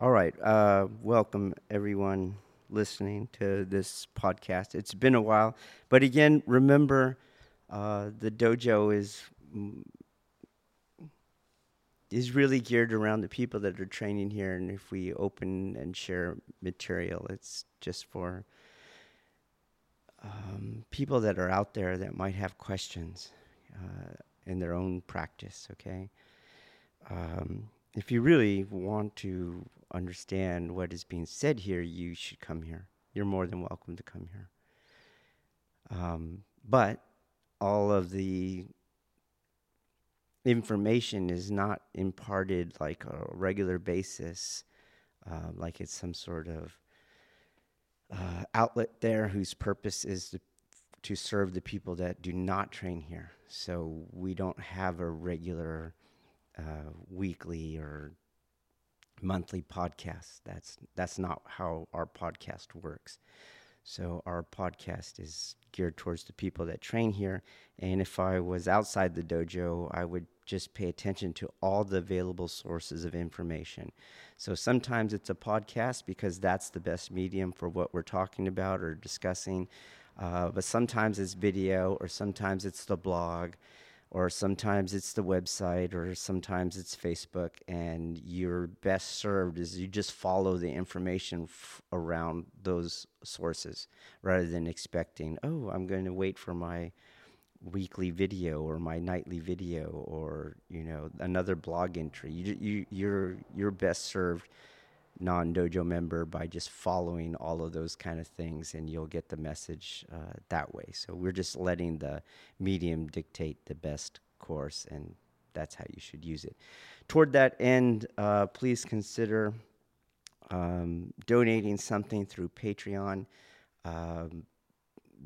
All right. Uh, welcome, everyone listening to this podcast. It's been a while. But again, remember uh, the dojo is. Is really geared around the people that are training here, and if we open and share material, it's just for um, people that are out there that might have questions uh, in their own practice. Okay, um, if you really want to understand what is being said here, you should come here. You're more than welcome to come here. Um, but all of the information is not imparted like a regular basis, uh, like it's some sort of uh, outlet there whose purpose is to, to serve the people that do not train here. So we don't have a regular uh, weekly or monthly podcast. That's that's not how our podcast works. So our podcast is geared towards the people that train here. And if I was outside the dojo, I would just pay attention to all the available sources of information. So sometimes it's a podcast because that's the best medium for what we're talking about or discussing. Uh, but sometimes it's video, or sometimes it's the blog, or sometimes it's the website or sometimes it's Facebook, and you're best served is you just follow the information f- around those sources rather than expecting, oh, I'm going to wait for my weekly video or my nightly video or you know another blog entry. You, you you're you're best served non dojo member by just following all of those kind of things, and you'll get the message uh, that way. So we're just letting the medium dictate the best course, and that's how you should use it. Toward that end, uh, please consider um, donating something through Patreon. Um,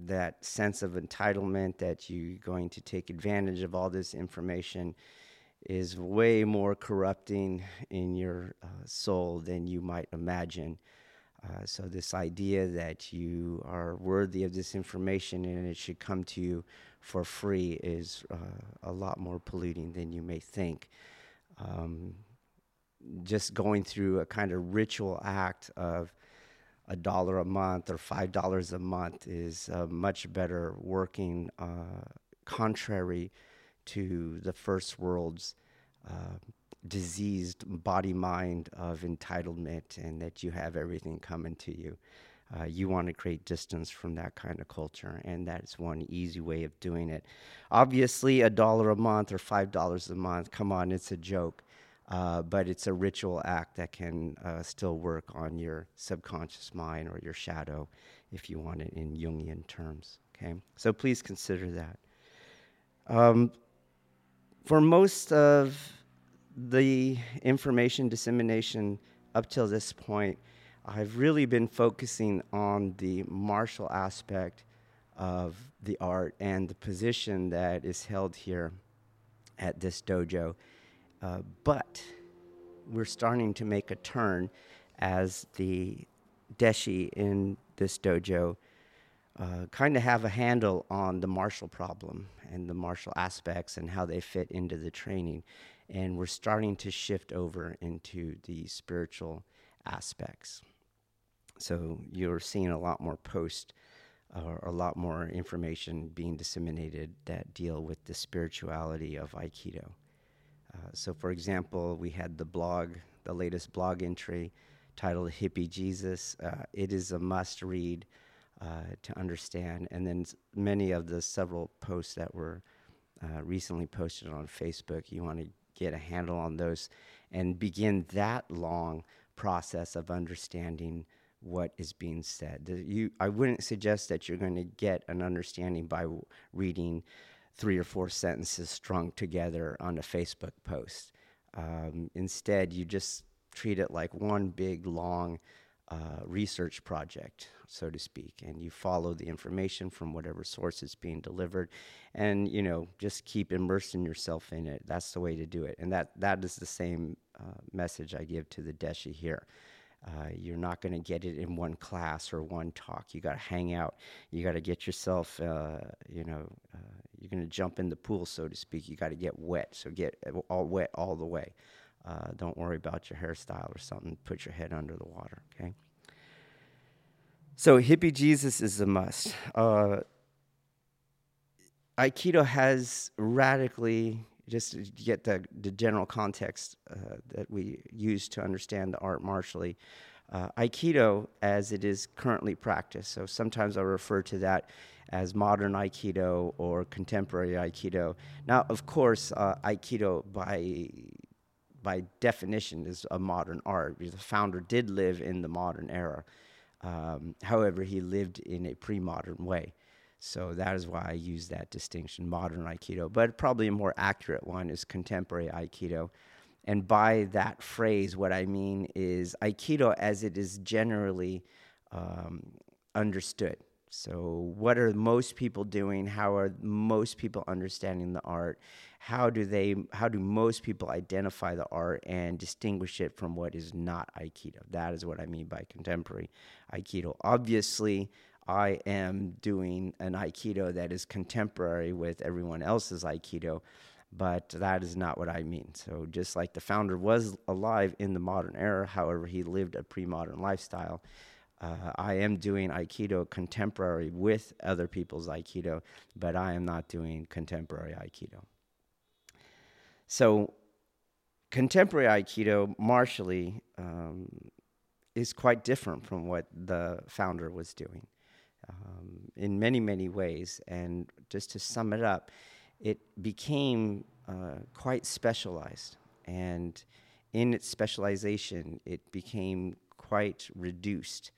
that sense of entitlement that you're going to take advantage of all this information is way more corrupting in your uh, soul than you might imagine. Uh, so, this idea that you are worthy of this information and it should come to you for free is uh, a lot more polluting than you may think. Um, just going through a kind of ritual act of a dollar a month or five dollars a month is much better working uh, contrary to the first world's uh, diseased body mind of entitlement and that you have everything coming to you. Uh, you want to create distance from that kind of culture, and that's one easy way of doing it. Obviously, a dollar a month or five dollars a month, come on, it's a joke. Uh, but it's a ritual act that can uh, still work on your subconscious mind or your shadow, if you want it in Jungian terms. Okay, so please consider that. Um, for most of the information dissemination up till this point, I've really been focusing on the martial aspect of the art and the position that is held here at this dojo. Uh, but we're starting to make a turn as the deshi in this dojo uh, kind of have a handle on the martial problem and the martial aspects and how they fit into the training. And we're starting to shift over into the spiritual aspects. So you're seeing a lot more posts or a lot more information being disseminated that deal with the spirituality of Aikido. Uh, so, for example, we had the blog, the latest blog entry titled Hippie Jesus. Uh, it is a must read uh, to understand. And then many of the several posts that were uh, recently posted on Facebook, you want to get a handle on those and begin that long process of understanding what is being said. You, I wouldn't suggest that you're going to get an understanding by reading three or four sentences strung together on a Facebook post. Um, instead, you just treat it like one big, long uh, research project, so to speak, and you follow the information from whatever source is being delivered, and you know just keep immersing yourself in it. That's the way to do it, and that that is the same uh, message I give to the Deshi here. Uh, you're not going to get it in one class or one talk. You got to hang out. You got to get yourself, uh, you know, uh, you're going to jump in the pool, so to speak. You got to get wet. So get all wet all the way. Uh, don't worry about your hairstyle or something. Put your head under the water, okay? So, hippie Jesus is a must. Uh, Aikido has radically, just to get the, the general context uh, that we use to understand the art martially, uh, Aikido as it is currently practiced. So sometimes I refer to that as modern Aikido or contemporary Aikido. Now, of course, uh, Aikido by by definition is a modern art because the founder did live in the modern era. Um, however, he lived in a pre-modern way. So that is why I use that distinction, modern Aikido. But probably a more accurate one is contemporary Aikido. And by that phrase, what I mean is Aikido as it is generally um, understood. So, what are most people doing? How are most people understanding the art? How do they? How do most people identify the art and distinguish it from what is not Aikido? That is what I mean by contemporary Aikido. Obviously, I am doing an Aikido that is contemporary with everyone else's Aikido, but that is not what I mean. So, just like the founder was alive in the modern era, however, he lived a pre modern lifestyle uh, I am doing Aikido contemporary with other people's Aikido, but I am not doing contemporary Aikido. So, contemporary Aikido, martially, um, is quite different from what the founder was doing um, in many, many ways. And just to sum it up, it became uh, quite specialized. And in its specialization, it became quite reduced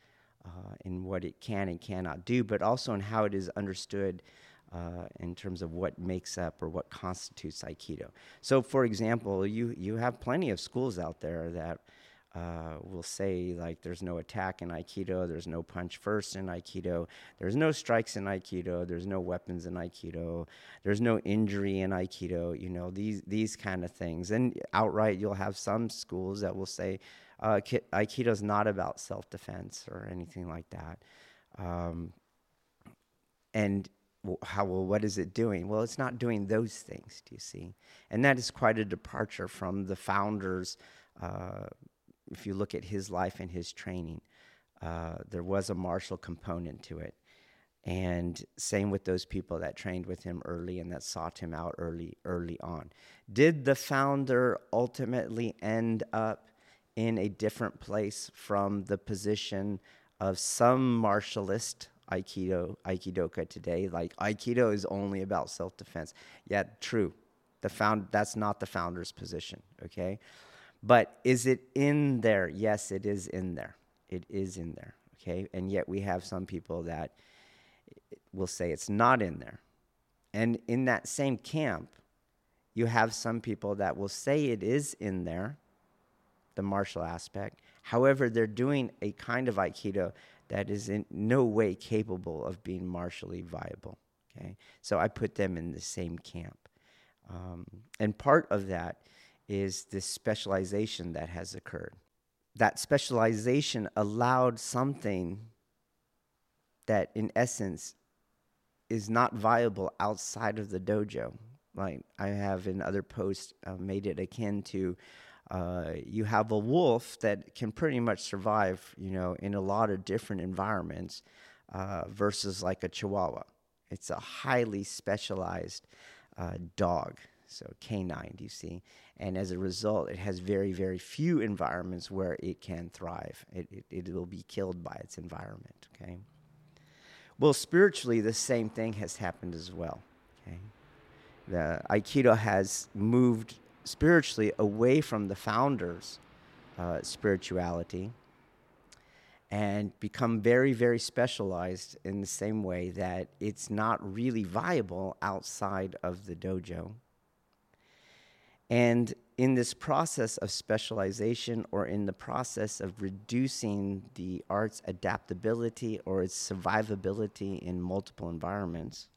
uh, in what it can and cannot do, but also in how it is understood uh, in terms of what makes up or what constitutes Aikido. So, for example, you, you have plenty of schools out there that uh, will say, like, there's no attack in Aikido, there's no punch first in Aikido, there's no strikes in Aikido, there's no weapons in Aikido, there's no injury in Aikido, you know, these, these kind of things. And outright, you'll have some schools that will say, uh, Aikido is not about self defense or anything like that. Um, and how well what is it doing? Well it's not doing those things do you see? And that is quite a departure from the founders uh, if you look at his life and his training uh, there was a martial component to it. And same with those people that trained with him early and that sought him out early early on. Did the founder ultimately end up in a different place from the position of some martialist aikido aikidoka today. Like aikido is only about self-defense. Yeah true. The found that's not the founder's position okay? But is it in there? Yes it is in there. It is in there okay? And yet we have some people that will say it's not in there. And in that same camp you have some people that will say it is in there the martial aspect. However, they're doing a kind of Aikido that is in no way capable of being martially viable. Okay, so I put them in the same camp, um, and part of that is this specialization that has occurred. That specialization allowed something that, in essence, is not viable outside of the dojo. Like I have in other posts uh, made it akin to uh, you have a wolf that can pretty much survive, you know, in a lot of different environments uh, versus like a chihuahua. It's a highly specialized uh, dog, so canine, you see. And as a result, it has very, very few environments where it can thrive. It, it, it will be killed by its environment, okay? Well, spiritually, the same thing has happened as well, okay? The Aikido has moved spiritually away from the founder's uh, spirituality and become very, very specialized in the same way that it's not really viable outside of the dojo. And in this process of specialization or in the process of reducing the art's adaptability or its survivability in multiple environments,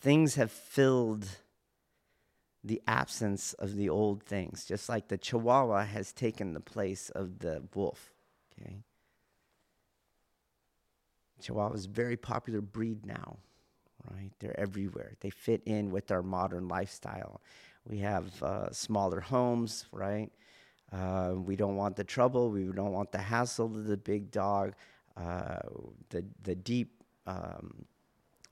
things have filled the absence of the old things, just like the chihuahua has taken the place of the wolf. Okay. Chihuahua is a very popular breed now, right? They're everywhere. They fit in with our modern lifestyle. We have uh, smaller homes, right? Uh, we don't want the trouble. We don't want the hassle of the big dog. Uh, the the deep um,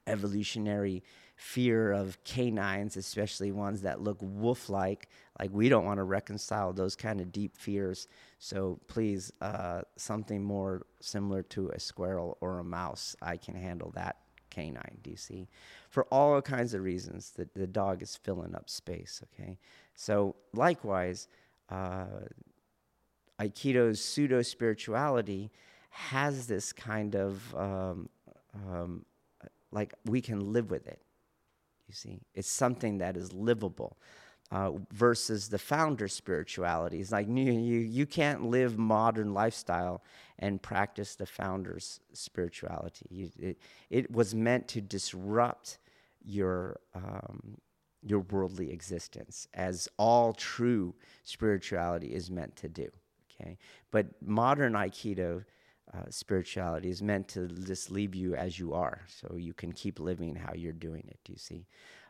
evolutionary fear of canines, especially ones that look wolf like. Like, we don't want to reconcile those kind of deep fears. So, please, uh, something more similar to a squirrel or a mouse, I can handle that canine, do you see? For all kinds of reasons, the, the dog is filling up space, okay? So, likewise, uh, Aikido's pseudo spirituality has this kind of um, um, like we can live with it. You see, it's something that is livable. Uh, versus the founder spirituality. It's like you, you, you can't live modern lifestyle and practice the founder's spirituality. You, it, it was meant to disrupt your, um, your worldly existence, as all true spirituality is meant to do. Okay? But modern Aikido uh, spirituality is meant to just leave you as you are, so you can keep living how you're doing it. Do you see?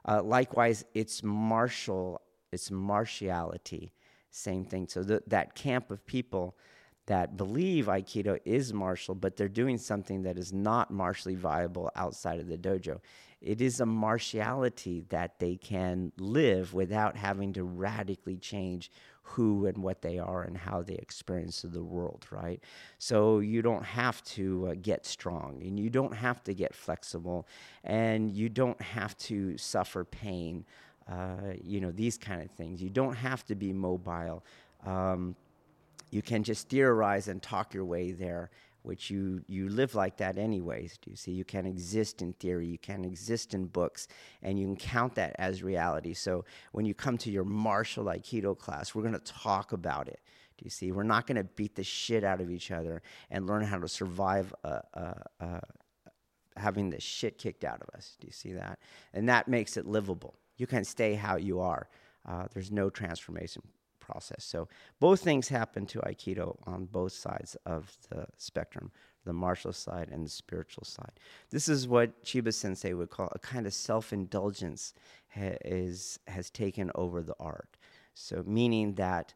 Uh, likewise, it's martial, it's martiality, same thing. So that camp of people that believe Aikido is martial, but they're doing something that is not martially viable outside of the dojo. It is a martiality that they can live without having to radically change who and what they are and how they experience the world, right? So you don't have to uh, get strong and you don't have to get flexible and you don't have to suffer pain, uh, you know, these kind of things. You don't have to be mobile. Um, you can just theorize and talk your way there which you you live like that anyways do you see? You can't exist in theory you can't exist in books and you can count that as reality. So when you come to your martial aikido class we're going to talk about it do you see? We're not going to beat the shit out of each other and learn how to survive uh, uh, uh, having the shit kicked out of us do you see that? And that makes it livable. You can stay how you are. There's no transformation process. So both things happen to Aikido on both sides of the spectrum, the martial side and the spiritual side. This is what Chiba Sensei would call a kind of self-indulgence ha- is has taken over the art. So meaning that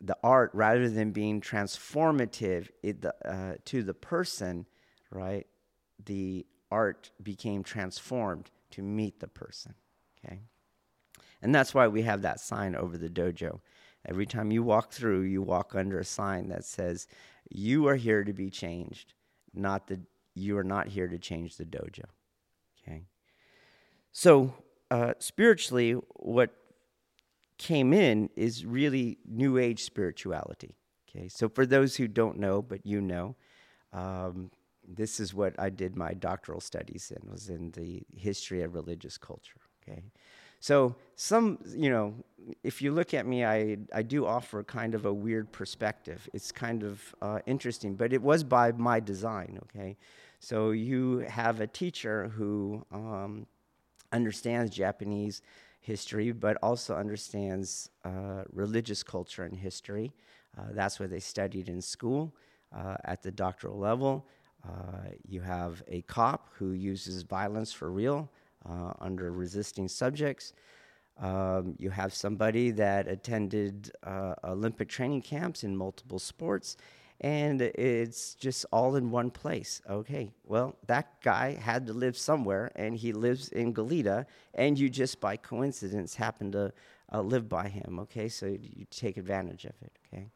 the art, rather than being transformative the, uh, to the person, right, the art became transformed to meet the person. Okay, and that's why we have that sign over the dojo. Every time you walk through, you walk under a sign that says, You are here to be changed, not that you are not here to change the dojo. Okay? So, uh, spiritually, what came in is really New Age spirituality. Okay? So, for those who don't know, but you know, um, this is what I did my doctoral studies in, was in the history of religious culture. Okay? So some, you know, if you look at me, I, I do offer kind of a weird perspective. It's kind of uh, interesting, but it was by my design, okay? So you have a teacher who um, understands Japanese history, but also understands uh, religious culture and history. Uh, that's what they studied in school uh, at the doctoral level. Uh, you have a cop who uses violence for real uh, under resisting subjects. Um, you have somebody that attended uh, Olympic training camps in multiple sports, and it's just all in one place. Okay, well, that guy had to live somewhere, and he lives in Goleta, and you just by coincidence happen to uh, live by him. Okay, so you take advantage of it. Okay.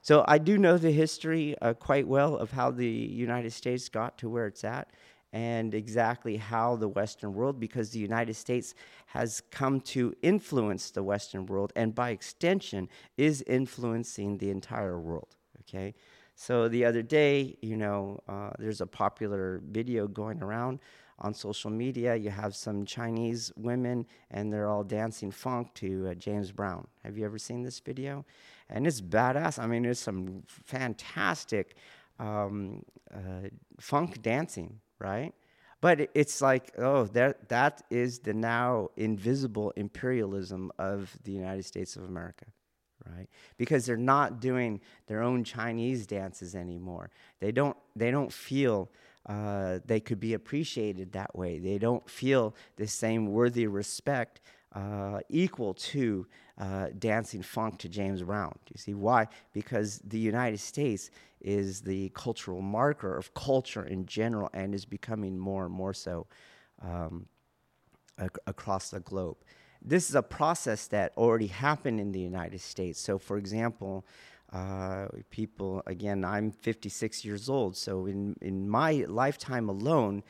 So I do know the history uh, quite well of how the United States got to where it's at and exactly how the Western world, because the United States has come to influence the Western world and by extension is influencing the entire world. Okay? So the other day, you know, uh, there's a popular video going around on social media, you have some Chinese women and they're all dancing funk to uh, James Brown. Have you ever seen this video? And it's badass. I mean, it's some fantastic um, uh, funk dancing, right? But it's like, oh, that, that is the now invisible imperialism of the United States of America, right? Because they're not doing their own Chinese dances anymore. They don't, they don't feel uh, they could be appreciated that way. They don't feel the same worthy respect uh, equal to uh, dancing funk to James Brown. Do you see why? Because the United States is the cultural marker of culture in general and is becoming more and more so um, ac- across the globe. This is a process that already happened in the United States. So, for example, uh, people, again, I'm 56 years old, so in, in my lifetime alone,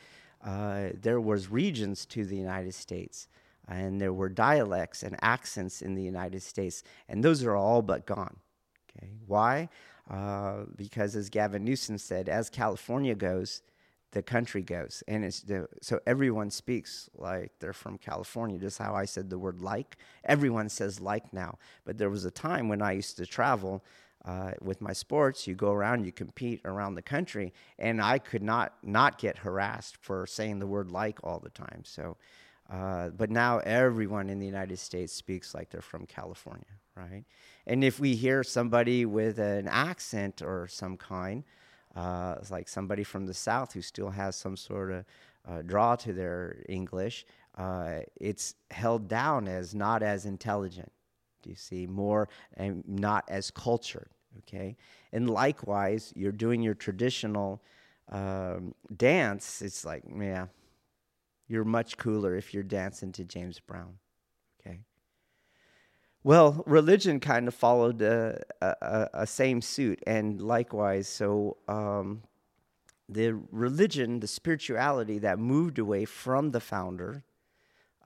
uh, there was regions to the United States, and there were dialects and accents in the United States, and those are all but gone. Okay, why? Uh, because as Gavin Newsom said, as California goes, the country goes, and it's the, so everyone speaks like they're from California. Just how I said the word like, everyone says like now. But there was a time when I used to travel uh, with my sports. You go around, you compete around the country, and I could not not get harassed for saying the word like all the time. So. Uh, but now everyone in the United States speaks like they're from California, right? And if we hear somebody with an accent or some kind, uh, like somebody from the South who still has some sort of uh, draw to their English, uh, it's held down as not as intelligent. Do you see? More and not as cultured. Okay. And likewise, you're doing your traditional um, dance. It's like, yeah, you're much cooler if you're dancing to James Brown. Okay. Well, religion kind of followed a, a, a same suit, and likewise, so um, the religion, the spirituality that moved away from the founder,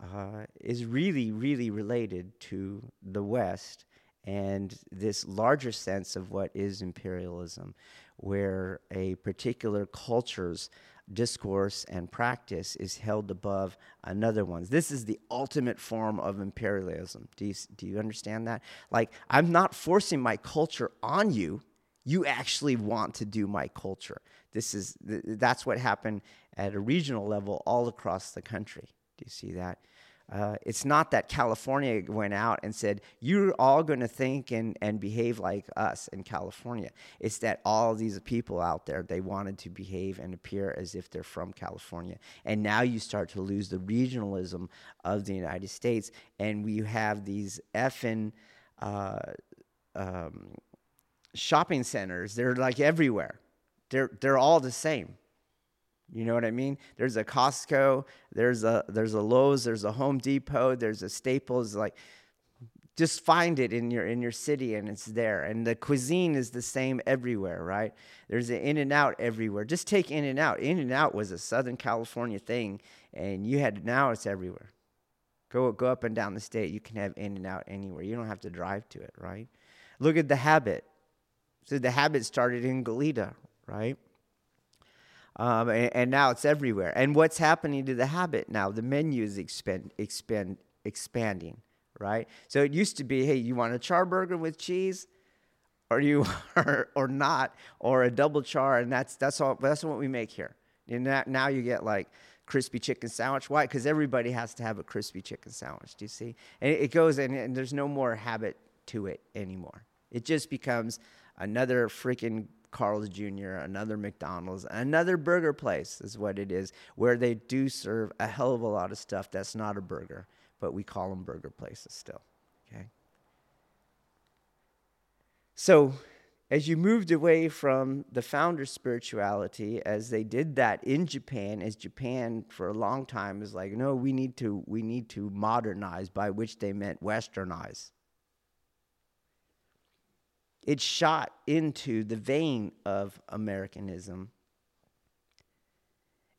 uh, is really, really related to the West and this larger sense of what is imperialism, where a particular culture's discourse and practice is held above another one's. This is the ultimate form of imperialism. Do you, do you understand that? Like, I'm not forcing my culture on you. You actually want to do my culture. This is that's what happened at a regional level all across the country. Do you see that? Uh, it's not that California went out and said, You're all going to think and, and behave like us in California. It's that all these people out there, they wanted to behave and appear as if they're from California. And now you start to lose the regionalism of the United States. And we have these effing uh, um, shopping centers, they're like everywhere, they're, they're all the same. You know what I mean? There's a Costco, there's a there's a Lowe's, there's a Home Depot, there's a Staples. Like, just find it in your in your city, and it's there. And the cuisine is the same everywhere, right? There's an In and Out everywhere. Just take In and Out. In and Out was a Southern California thing, and you had now it's everywhere. Go go up and down the state. You can have In and Out anywhere. You don't have to drive to it, right? Look at the Habit. So the Habit started in Goleta, right? Um, and, and, now it's everywhere. And what's happening to the habit now? The menu is expand, expand, expanding, right? So it used to be, hey, you want a char burger with cheese, or you or, or not, or a double char, and that's that's all. That's what we make here. And that, now you get like crispy chicken sandwich. Why? Because everybody has to have a crispy chicken sandwich. Do you see? And it, it goes, and, and there's no more habit to it anymore. It just becomes another freaking Carl's Jr., another McDonald's, another burger place is what it is, where they do serve a hell of a lot of stuff that's not a burger, but we call them burger places still. Okay? So, as you moved away from the founder spirituality, as they did that in Japan, as Japan for a long time is like, no, we need to we need to modernize, by which they meant westernize it shot into the vein of Americanism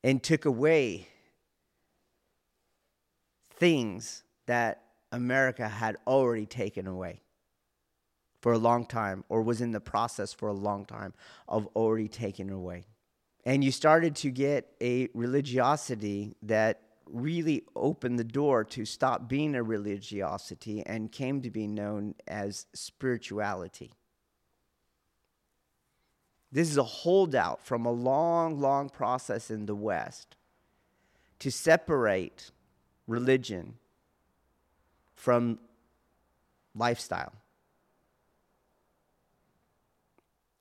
and took away things that America had already taken away for a long time or was in the process for a long time of already taking away. And you started to get a religiosity that really opened the door to stop being a religiosity and came to be known as spirituality. This is a holdout from a long, long process in the West to separate religion from lifestyle.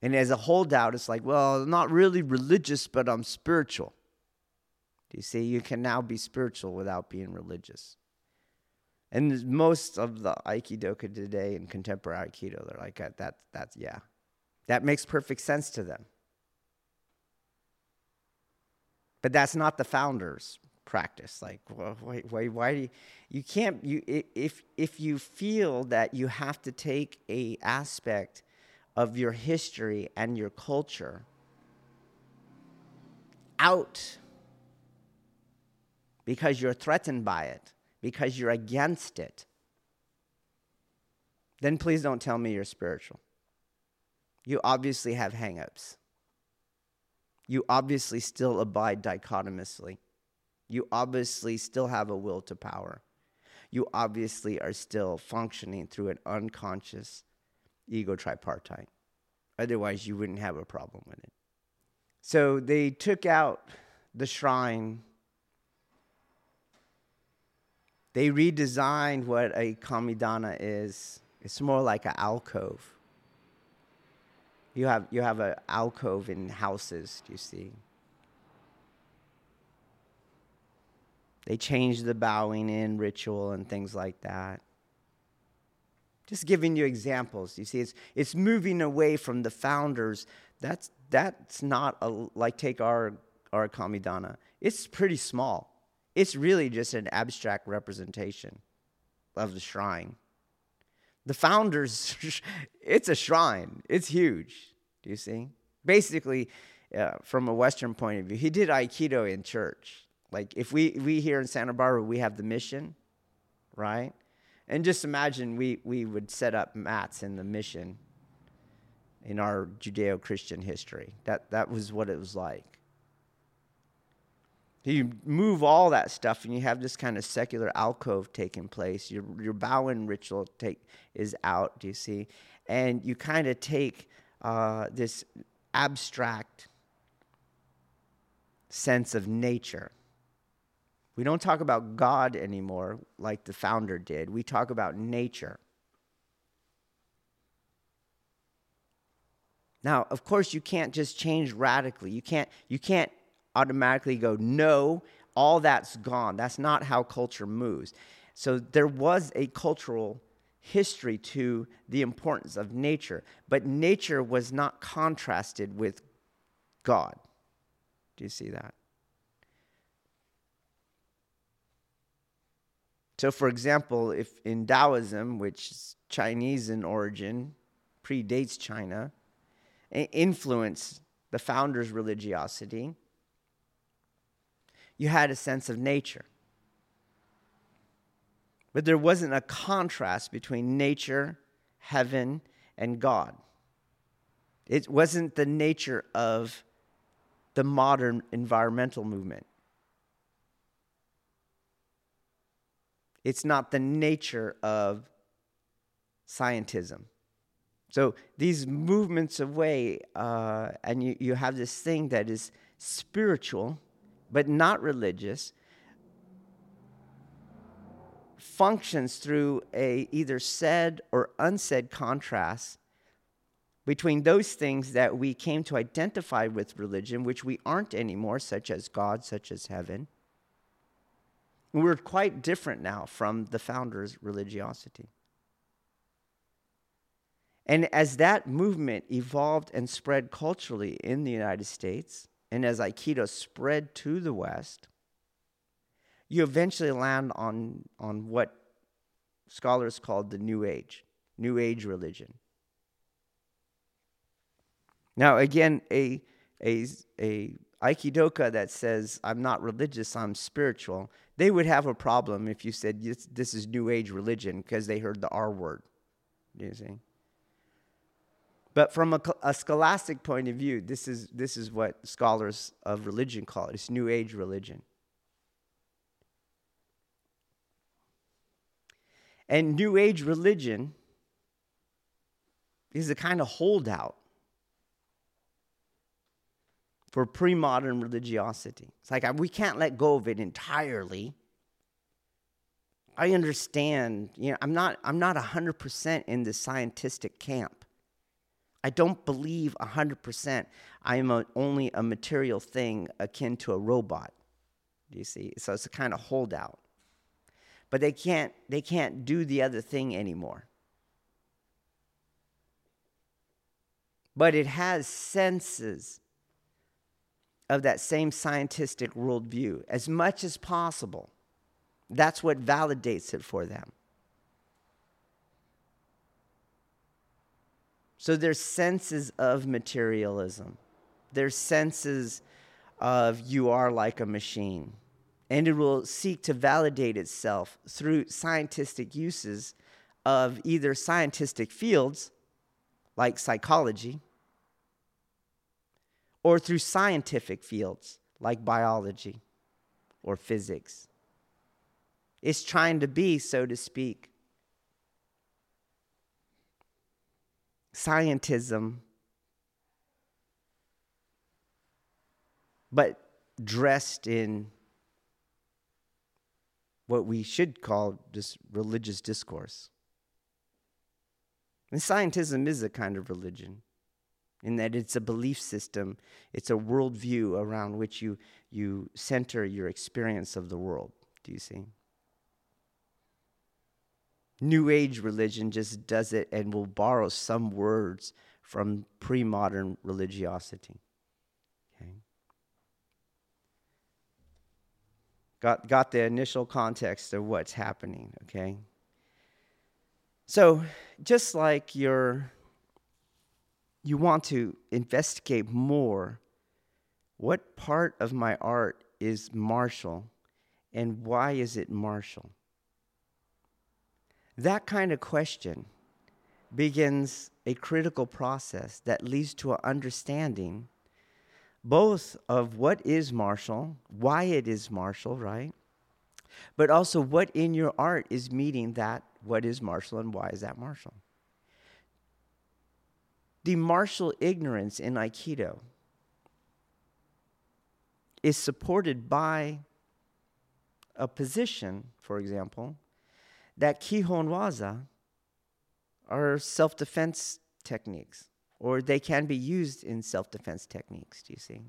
And as a holdout, it's like, well, I'm not really religious, but I'm spiritual. Do you see? You can now be spiritual without being religious. And most of the Aikidoka today and contemporary Aikido, they're like, that, that's, yeah. That makes perfect sense to them. But that's not the founders' practice. Like, wait, wait, why do you, you can't, you, if, if you feel that you have to take a aspect of your history and your culture out because you're threatened by it, because you're against it, then please don't tell me you're spiritual. You obviously have hangups. You obviously still abide dichotomously. You obviously still have a will to power. You obviously are still functioning through an unconscious ego tripartite. Otherwise, you wouldn't have a problem with it. So they took out the shrine they redesigned what a kamidana is. It's more like an alcove. You have you have an alcove in houses, do you see? They changed the bowing in ritual and things like that. Just giving you examples. You see, it's it's moving away from the founders. That's that's not a, like take our our kamidana. It's pretty small. It's really just an abstract representation of the shrine. The founders, it's a shrine. It's huge. You see? Basically, uh, from a Western point of view, he did Aikido in church. Like if we, we here in Santa Barbara, we have the mission, right? And just imagine we, we would set up mats in the mission in our Judeo Christian history. That, that was what it was like. You move all that stuff, and you have this kind of secular alcove taking place. Your your bowing ritual take is out. Do you see? And you kind of take uh, this abstract sense of nature. We don't talk about God anymore like the founder did. We talk about nature. Now, of course, you can't just change radically. You can't, you can't automatically go, no, all that's gone. That's not how culture moves. So there was a cultural history to the importance of nature, but nature was not contrasted with God. Do you see that? So, for example, if in Taoism, which is Chinese in origin, predates China, influenced the founder's religiosity, you had a sense of nature. But there wasn't a contrast between nature, heaven, and God. It wasn't the nature of the modern environmental movement. It's not the nature of scientism. So these movements away, uh, and you, you have this thing that is spiritual but not religious, functions through a either said or unsaid contrast between those things that we came to identify with religion, which we aren't anymore, such as God, such as heaven. We're quite different now from the founder's religiosity. And as that movement evolved and spread culturally in the United States, and as Aikido spread to the West, you eventually land on, on what scholars called the New Age, New Age religion. Now, again, a, a, a Aikidoka that says, I'm not religious, I'm spiritual, they would have a problem if you said, this, this is New Age religion because they heard the R word. You see? But from a, a, scholastic point of view, this is, this is what scholars of religion call it. It's New Age religion. And New Age religion is a kind of holdout for pre modern religiosity. It's like we can't let go of it entirely. I understand, you know, I'm not, I'm not 100% in the scientific camp. I don't believe 100% I am a, only a material thing akin to a robot. Do you see? So it's a kind of holdout. But they can't, they can't do the other thing anymore. But it has senses of that same scientific worldview as much as possible. That's what validates it for them. So there's senses of materialism. There's senses of you are like a machine. And it will seek to validate itself through scientific uses of either scientific fields, like psychology, or through scientific fields, like biology or physics It's trying to be, so to speak. Scientism, but dressed in what we should call just religious discourse. And scientism is a kind of religion in that it's a belief system, it's a worldview around which you, you center your experience of the world. Do you see? New Age religion just does it and will borrow some words from pre modern religiosity. Got, got the initial context of what's happening, okay? So, just like you're, you want to investigate more, what part of my art is martial and why is it martial? That kind of question begins a critical process that leads to an understanding both of what is martial, why it is martial, right? But also what in your art is meeting that what is martial and why is that martial? The martial ignorance in Aikido is supported by a position, for example, that Kihon Waza are self defense techniques, or they can be used in self defense techniques, do you see?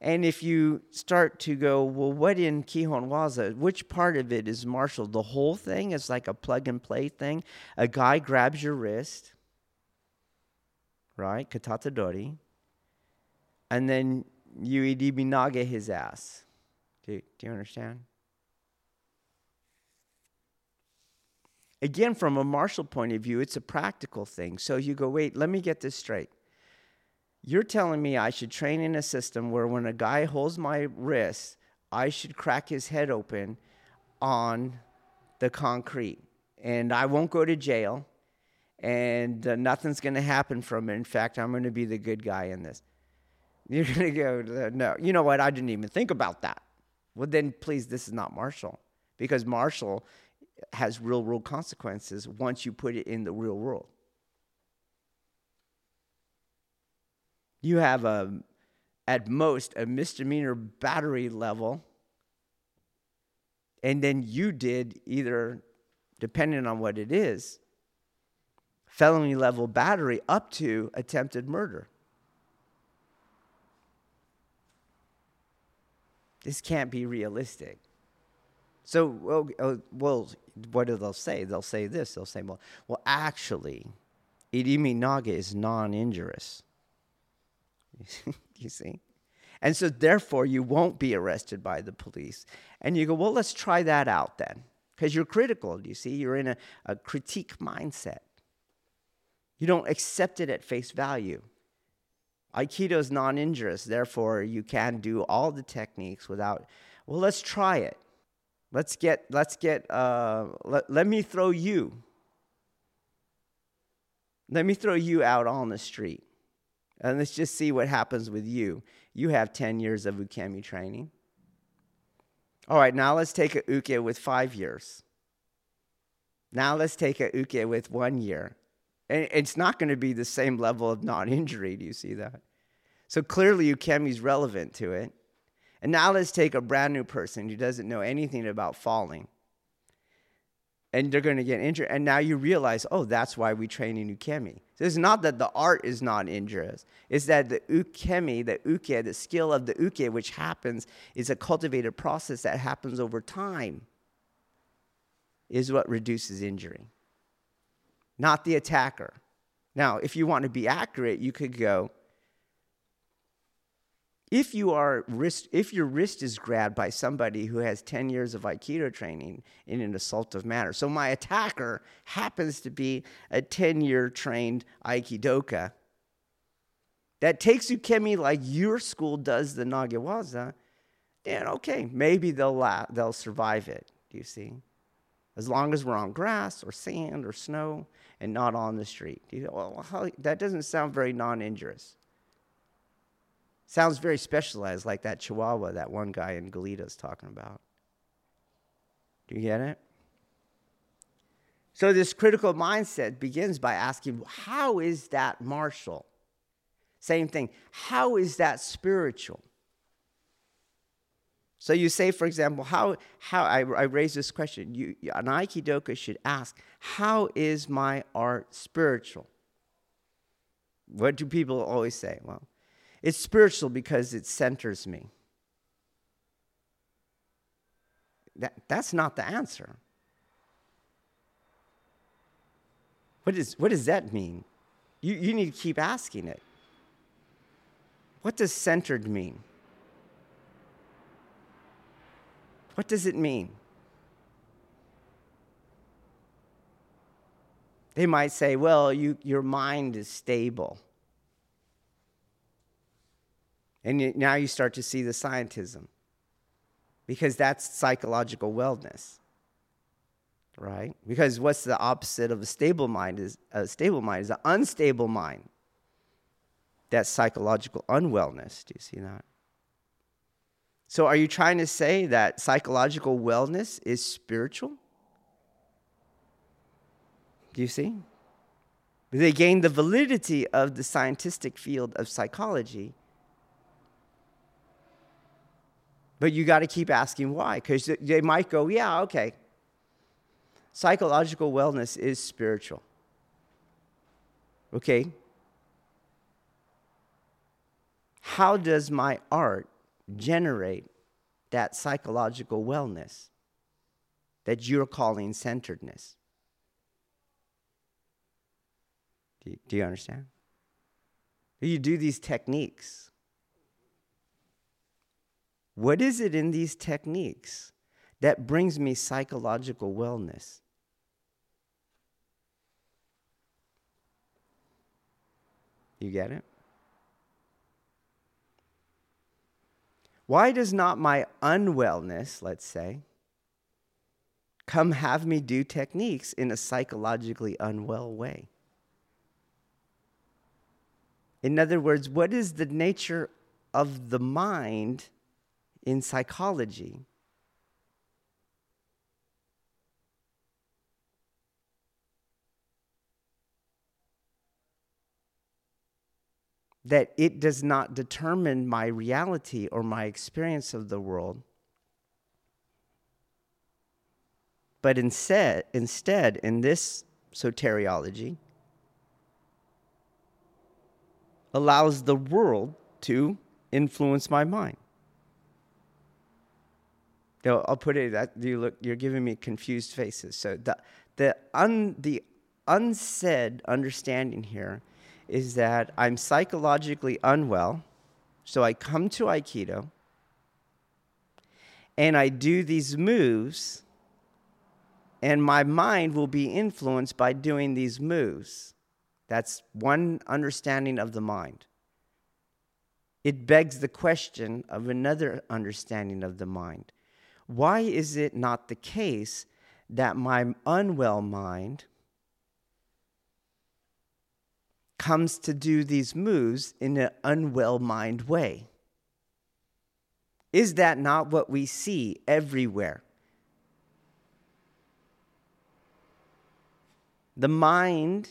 And if you start to go, well, what in Kihon Waza, which part of it is martial? The whole thing is like a plug and play thing. A guy grabs your wrist, right? Katate Dori. And then you iriminage his ass. Do, do you understand? Again, from a martial point of view, it's a practical thing. So you go, wait, let me get this straight. You're telling me I should train in a system where when a guy holds my wrist, I should crack his head open on the concrete and I won't go to jail and uh, nothing's going to happen from it. In fact, I'm going to be the good guy in this. You're going to go, no, you know what? I didn't even think about that. Well, then please, this is not martial because martial has real world consequences once you put it in the real world. You have a, at most, a misdemeanor battery level, and then you did either, depending on what it is, felony level battery up to attempted murder. This can't be realistic. So, well, uh, well, what do they say? They'll say this. They'll say, well, well, actually, irimi nage is non-injurious. you see? And so, therefore, you won't be arrested by the police. And you go, well, let's try that out then. Because you're critical, you see? You're in a, a critique mindset. You don't accept it at face value. Aikido is non injurious, therefore, you can do all the techniques without, well, let's try it. Let's get, let's get, uh, let, let me throw you. Let me throw you out on the street. And let's just see what happens with you. You have 10 years of ukemi training. All right, now let's take a uke with five years. Now let's take a uke with one year. And it's not going to be the same level of non injury. Do you see that? So clearly, ukemi is relevant to it. And now let's take a brand new person who doesn't know anything about falling. And they're going to get injured. And now you realize, oh, that's why we train in ukemi. So it's not that the art is not injurious. It's that the ukemi, the uke, the skill of the uke, which happens, is a cultivated process that happens over time, is what reduces injury, not the attacker. Now, if you want to be accurate, you could go, if you are wrist, if your wrist is grabbed by somebody who has 10 years of aikido training in an assaultive manner. So my attacker happens to be a 10 year trained aikidoka that takes ukemi like your school does the nagewaza then okay maybe they'll la- they'll survive it do you see? As long as we're on grass or sand or snow and not on the street. You, well, that doesn't sound very non-injurious Sounds very specialized, like that Chihuahua that one guy in Galita is talking about. Do you get it? So, this critical mindset begins by asking, How is that martial? Same thing. How is that spiritual? So you say, for example, how, how I, I raise this question. You, an Aikidoka should ask, how is my art spiritual? What do people always say? Well, it's spiritual because it centers me. That, that's not the answer. What, is, what does that mean? You, you need to keep asking it. What does centered mean? What does it mean? They might say, well, you, your mind is stable. And now you start to see the scientism because that's psychological wellness. Right? Because what's the opposite of a stable mind is a stable mind is an unstable mind. That's psychological unwellness. Do you see that? So are you trying to say that psychological wellness is spiritual? Do you see? They gain the validity of the scientific field of psychology But you got to keep asking why, because they might go, yeah, okay. Psychological wellness is spiritual. Okay? How does my art generate that psychological wellness that you're calling centeredness? Do you, do understand? You do these techniques what is it in these techniques that brings me psychological wellness? You get it? Why does not my unwellness, let's say, come have me do techniques in a psychologically unwell way? In other words, what is the nature of the mind in psychology. That it does not determine my reality or my experience of the world, but instead, instead in this soteriology, allows the world to influence my mind. I'll put it that you look. You're giving me confused faces. So the the un the unsaid understanding here is that I'm psychologically unwell, so I come to Aikido and I do these moves, and my mind will be influenced by doing these moves. That's one understanding of the mind. It begs the question of another understanding of the mind why is it not the case that my unwell mind comes to do these moves in an unwell mind way. Is that not what we see everywhere? The mind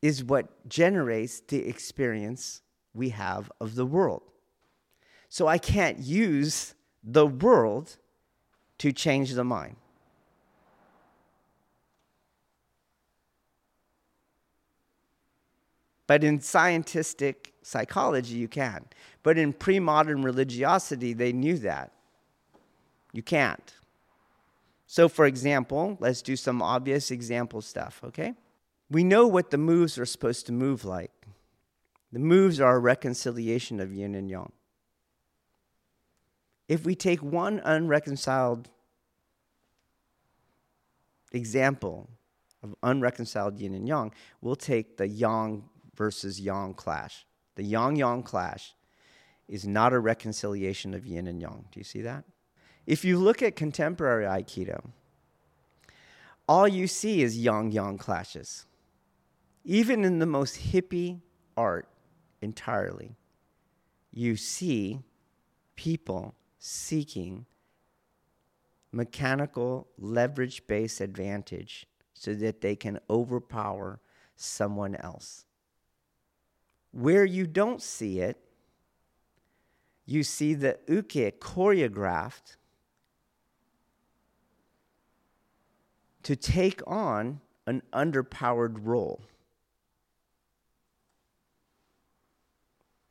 is what generates the experience we have of the world. So I can't use the world to change the mind. But in scientific psychology, you can. But in pre modern religiosity, they knew that. You can't. So, for example, let's do some obvious example stuff, okay? We know what the moves are supposed to move like. The moves are a reconciliation of yin and yang. If we take one unreconciled example of unreconciled yin and yang, we'll take the yang versus yang clash. The yang yang clash is not a reconciliation of yin and yang. Do you see that? If you look at contemporary Aikido, all you see is yang yang clashes. Even in the most hippie art entirely, you see people seeking mechanical leverage based advantage so that they can overpower someone else. Where you don't see it, you see the uke choreographed to take on an underpowered role.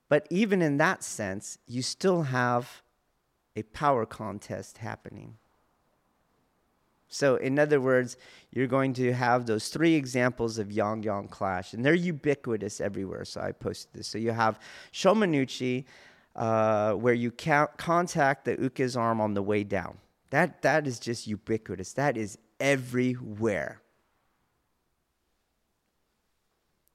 But even in that sense, you still have a power contest happening. So, in other words, you're going to have those three examples of yang yang clash, and they're ubiquitous everywhere. So, I posted this. So, you have Shomenuchi, uh, where you ca- contact the uke's arm on the way down. That, that is just ubiquitous, that is everywhere.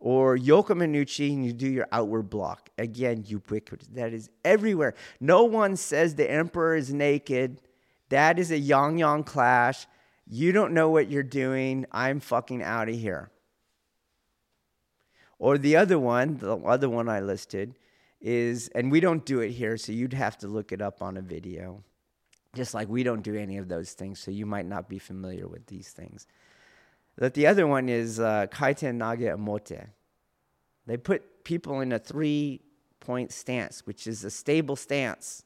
Or Yokomenuchi, and you do your outward block. Again, ubiquitous. That is everywhere. No one says the emperor is naked. That is a yang yang clash. You don't know what you're doing. I'm fucking out of here. Or the other one, the other one I listed is, and we don't do it here, so you'd have to look it up on a video. Just like we don't do any of those things, so you might not be familiar with these things. That the other one is uh, kaiten nage omote. They put people in a three point stance, which is a stable stance,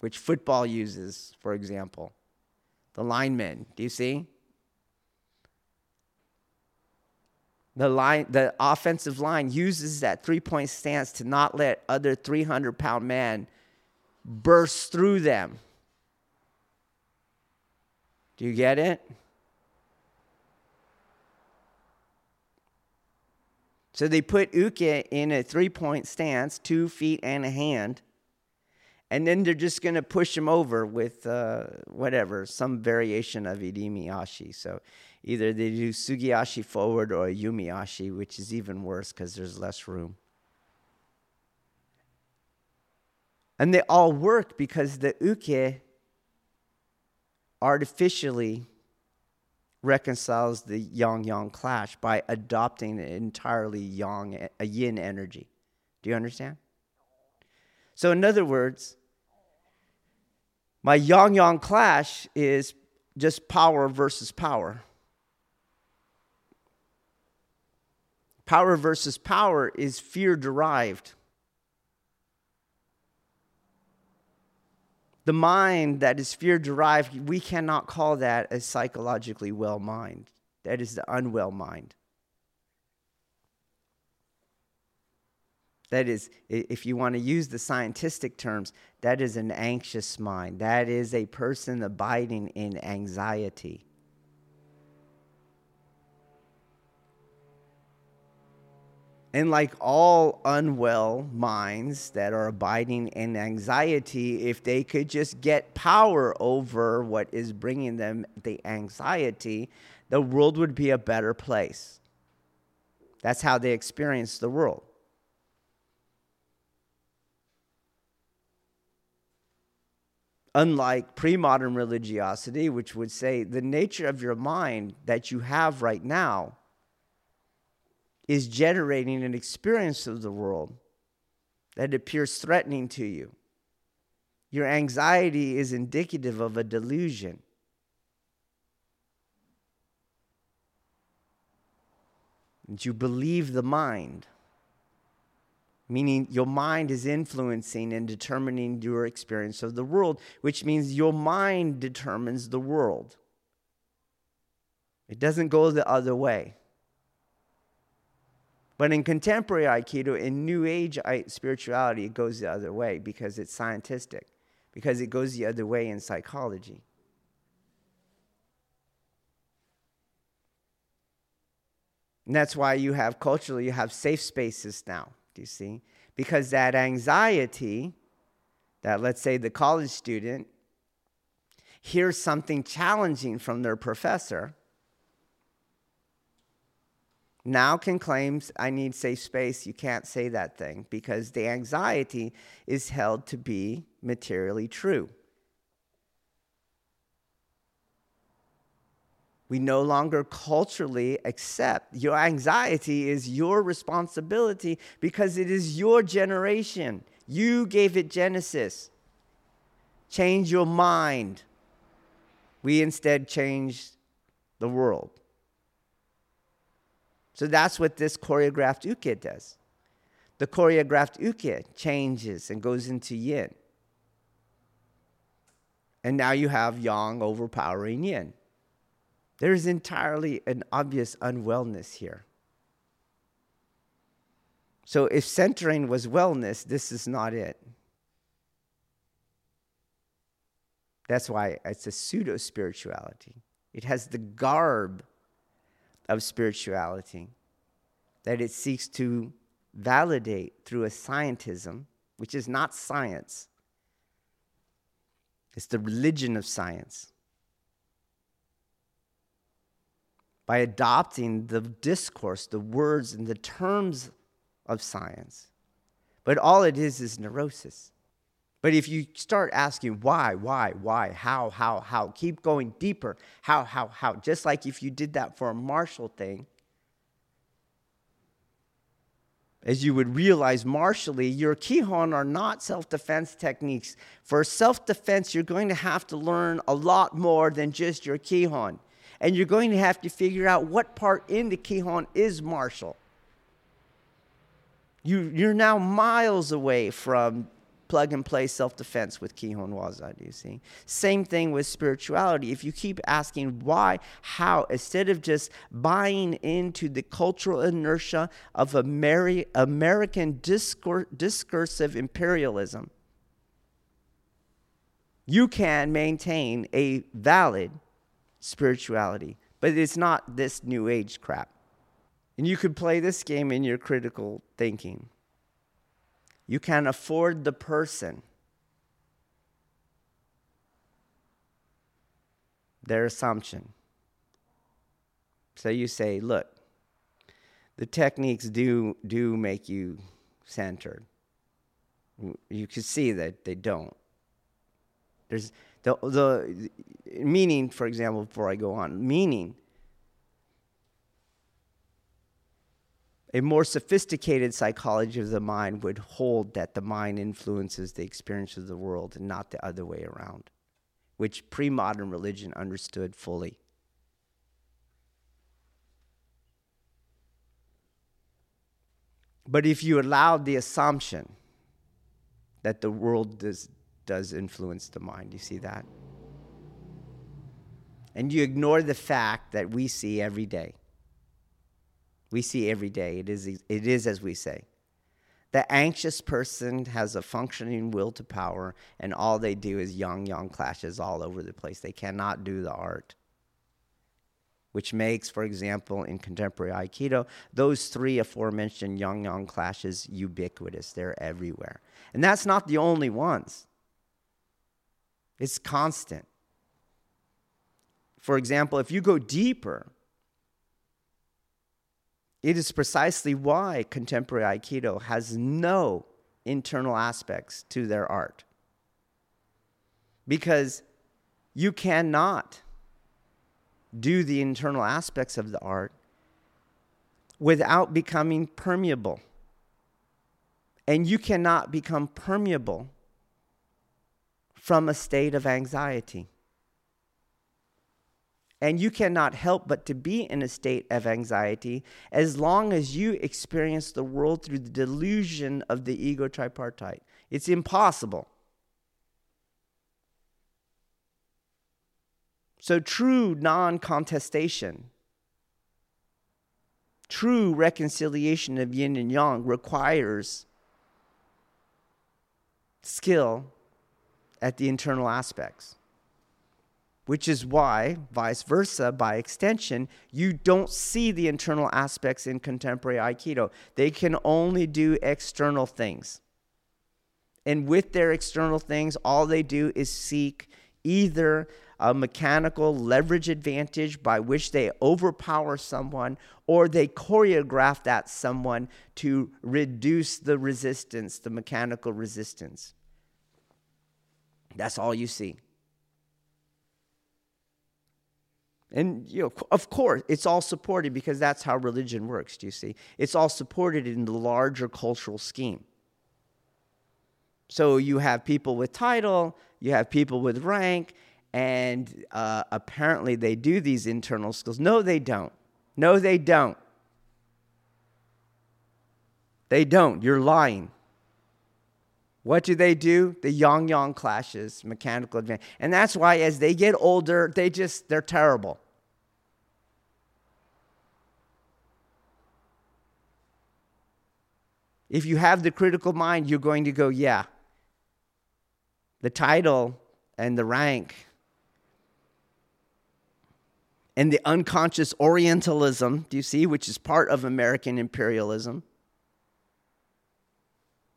which football uses, for example. The linemen, do you see? The line, the offensive line uses that three point stance to not let other 300 pound men burst through them. Do you get it? So they put Uke in a three point stance, two feet and a hand, and then they're just going to push him over with uh, whatever, some variation of Irimi So either they do Tsugiashi forward or Ayumiashi, which is even worse because there's less room. And they all work because the Uke artificially reconciles the yang yang clash by adopting an entirely yang, a yin energy. Do you understand? So, in other words, my yang yang clash is just power versus power. Power versus power is fear derived. The mind that is fear derived, we cannot call that a psychologically well mind. That is the unwell mind. That is, if you want to use the scientific terms, that is an anxious mind. That is a person abiding in anxiety. And like all unwell minds that are abiding in anxiety, if they could just get power over what is bringing them the anxiety, the world would be a better place. That's how they experience the world. Unlike pre modern religiosity, which would say the nature of your mind that you have right now is generating an experience of the world that appears threatening to you. Your anxiety is indicative of a delusion. And you believe the mind meaning your mind is influencing and determining your experience of the world, which means your mind determines the world. It doesn't go the other way. But in contemporary Aikido, in New Age spirituality, it goes the other way because it's scientific, because it goes the other way in psychology. And that's why you have culturally, you have safe spaces now. Do you see? Because that anxiety that, let's say, the college student hears something challenging from their professor, now can claim, I need safe space. You can't say that thing because the anxiety is held to be materially true. We no longer culturally accept your anxiety is your responsibility because it is your generation. You gave it Genesis. Change your mind. We instead change the world. So that's what this choreographed uke does. The choreographed uke changes and goes into yin. And now you have yang overpowering yin. There's entirely an obvious unwellness here. So, if centering was wellness, this is not it. That's why it's a pseudo spirituality. It has the garb of spirituality that it seeks to validate through a scientism, which is not science, it's the religion of science. by adopting the discourse, the words, and the terms of science. But all it is is neurosis. But if you start asking why, why, why, how, how, how, keep going deeper, how, how, how, just like if you did that for a martial thing, as you would realize martially, your Kihon are not self defense techniques. For self defense, you're going to have to learn a lot more than just your Kihon and you're going to have to figure out what part in the Kihon is martial. You, you're now miles away from plug and play self defense with Kihon Waza, do you see? Same thing with spirituality. If you keep asking why, how, instead of just buying into the cultural inertia of Ameri- American discur- discursive imperialism, you can maintain a valid spirituality. But it's not this new age crap. And you could play this game in your critical thinking. You can afford the person, their assumption. So you say, look, the techniques do, do make you centered. You can see that they don't. There's, the, the meaning, for example, before I go on, meaning, a more sophisticated psychology of the mind would hold that the mind influences the experience of the world and not the other way around, which pre modern religion understood fully. But if you allowed the assumption that the world does, does influence the mind. You see that? And you ignore the fact that we see every day. We see every day. It is, it is as we say. The anxious person has a functioning will to power, and all they do is yang yang clashes all over the place. They cannot do the art. Which makes, for example, in contemporary Aikido, those three aforementioned yang yang clashes ubiquitous. They're everywhere. And that's not the only ones. It's constant. For example, if you go deeper, it is precisely why contemporary Aikido has no internal aspects to their art. Because you cannot do the internal aspects of the art without becoming permeable. And you cannot become permeable from a state of anxiety. And you cannot help but to be in a state of anxiety as long as you experience the world through the delusion of the ego tripartite. It's impossible. So, true non contestation, true reconciliation of yin and yang requires skill at the internal aspects. Which is why, vice versa, by extension, you don't see the internal aspects in contemporary Aikido. They can only do external things. And with their external things, all they do is seek either a mechanical leverage advantage by which they overpower someone or they choreograph that someone to reduce the resistance, the mechanical resistance. That's all you see. And you know, of course, it's all supported because that's how religion works, do you see? It's all supported in the larger cultural scheme. So you have people with title, you have people with rank, and uh, apparently they do these internal skills. No, they don't. No, they don't. They don't. You're lying. What do they do? The yang yang clashes, mechanical advance. And that's why as they get older, they just, they're terrible. If you have the critical mind, you're going to go, yeah. The title and the rank and the unconscious Orientalism, do you see, which is part of American imperialism.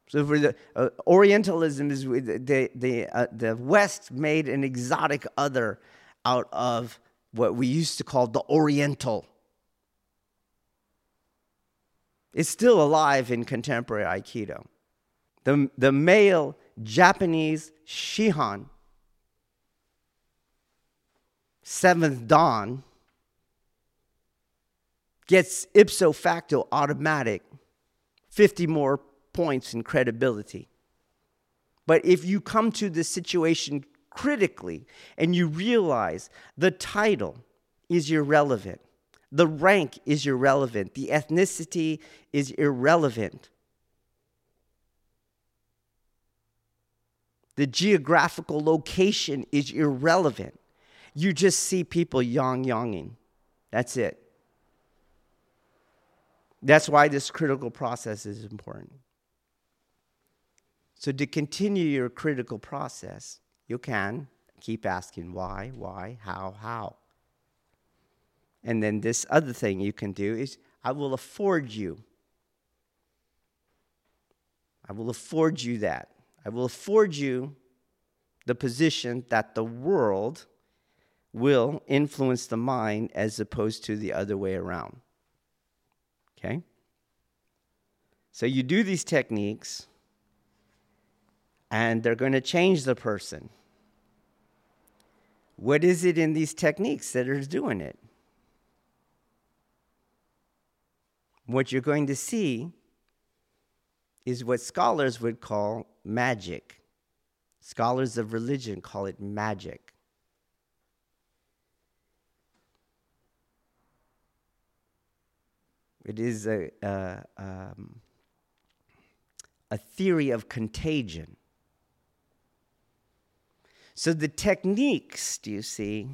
So for the uh, Orientalism is the the uh, the West made an exotic other out of what we used to call the Oriental. It's still alive in contemporary Aikido. The, the male Japanese Shihan, seventh dan, gets ipso facto automatic 50 more points in credibility. But if you come to the situation critically and you realize the title is irrelevant, the rank is irrelevant, the ethnicity is irrelevant, the geographical location is irrelevant. You just see people yang yanging. That's it. That's why this critical process is important. So, to continue your critical process, you can keep asking why, why, how, how. And then this other thing you can do is I will afford you. I will afford you that. I will afford you the position that the world will influence the mind as opposed to the other way around. Okay? So you do these techniques, and they're going to change the person. What is it in these techniques that is doing it? What you're going to see is what scholars would call magic. Scholars of religion call it magic. It is a, a, um, a theory of contagion. So the techniques, do you see,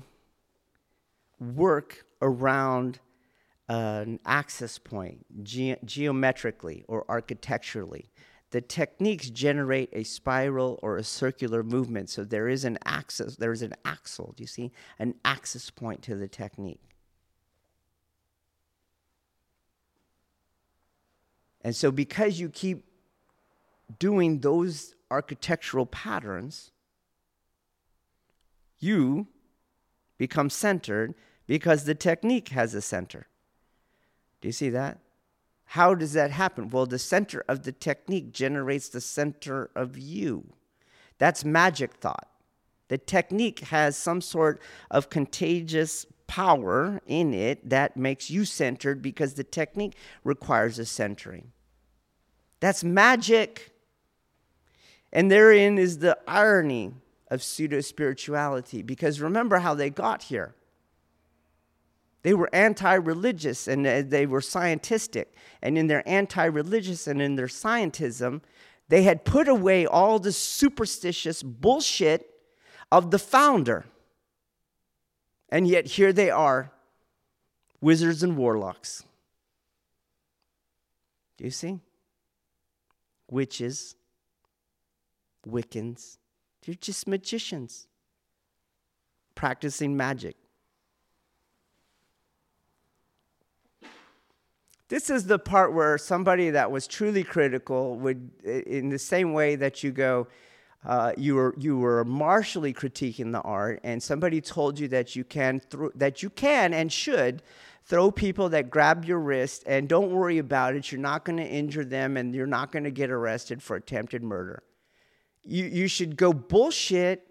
work around an access point ge- geometrically or architecturally. The techniques generate a spiral or a circular movement. So there is an axis, there is an axle, do you see? An access point to the technique. And so, because you keep doing those architectural patterns, you become centered because the technique has a center. Do you see that? How does that happen? Well, the center of the technique generates the center of you. That's magic thought. The technique has some sort of contagious power in it that makes you centered because the technique requires a centering. That's magic. And therein is the irony of pseudo spirituality because remember how they got here. They were anti religious and uh, they were scientific. And in their anti religious and in their scientism, they had put away all the superstitious bullshit of the founder. And yet here they are, wizards and warlocks. Do you see? Witches, Wiccans, they're just magicians practicing magic. This is the part where somebody that was truly critical would, in the same way that you go, uh, you were you were martially critiquing the art, and somebody told you that you can th- that you can and should throw people that grab your wrist, and don't worry about it. You're not going to injure them, and you're not going to get arrested for attempted murder. You you should go bullshit.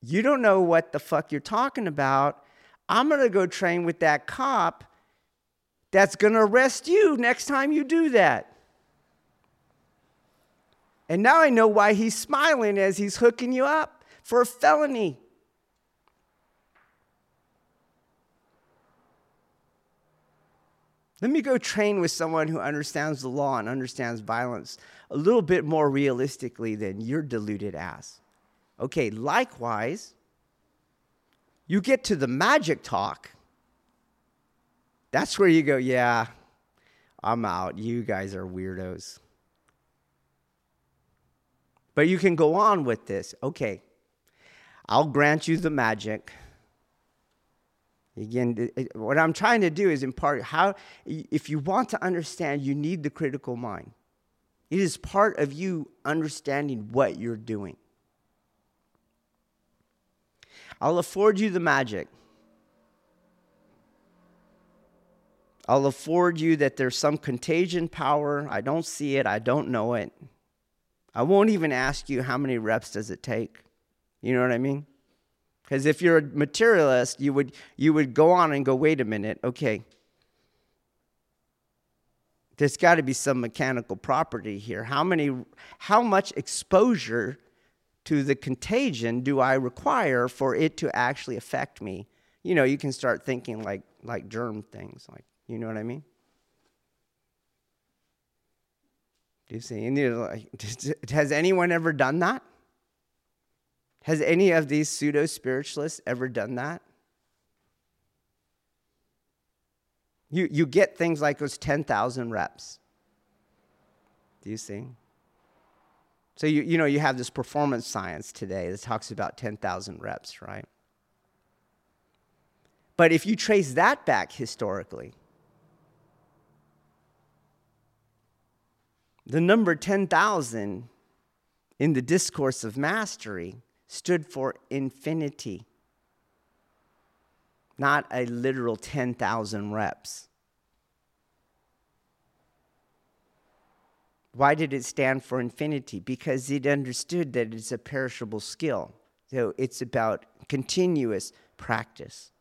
You don't know what the fuck you're talking about. I'm going to go train with that cop that's going to arrest you next time you do that. And now I know why he's smiling as he's hooking you up for a felony. Let me go train with someone who understands the law and understands violence a little bit more realistically than your deluded ass. Okay, likewise, you get to the magic talk. That's where you go, yeah, I'm out. You guys are weirdos. But you can go on with this. Okay, I'll grant you the magic. Again, what I'm trying to do is impart how, if you want to understand, you need the critical mind. It is part of you understanding what you're doing. I'll afford you the magic. I'll afford you that there's some contagion power. I don't see it, I don't know it. I won't even ask you how many reps does it take. You know what I mean? Because if you're a materialist, you would you would go on and go, wait a minute, okay. There's got to be some mechanical property here. How many how much exposure to the contagion do I require for it to actually affect me? You know, you can start thinking like like germ things, like you know what I mean? Do you see? Like, has anyone ever done that? Has any of these pseudo spiritualists ever done that? You, you get things like those 10,000 reps. Do you see? So, you, you know, you have this performance science today that talks about 10,000 reps, right? But if you trace that back historically, The number 10,000 in the discourse of mastery stood for infinity, not a literal 10,000 reps. Why did it stand for infinity? Because it understood that it's a perishable skill. So it's about continuous practice.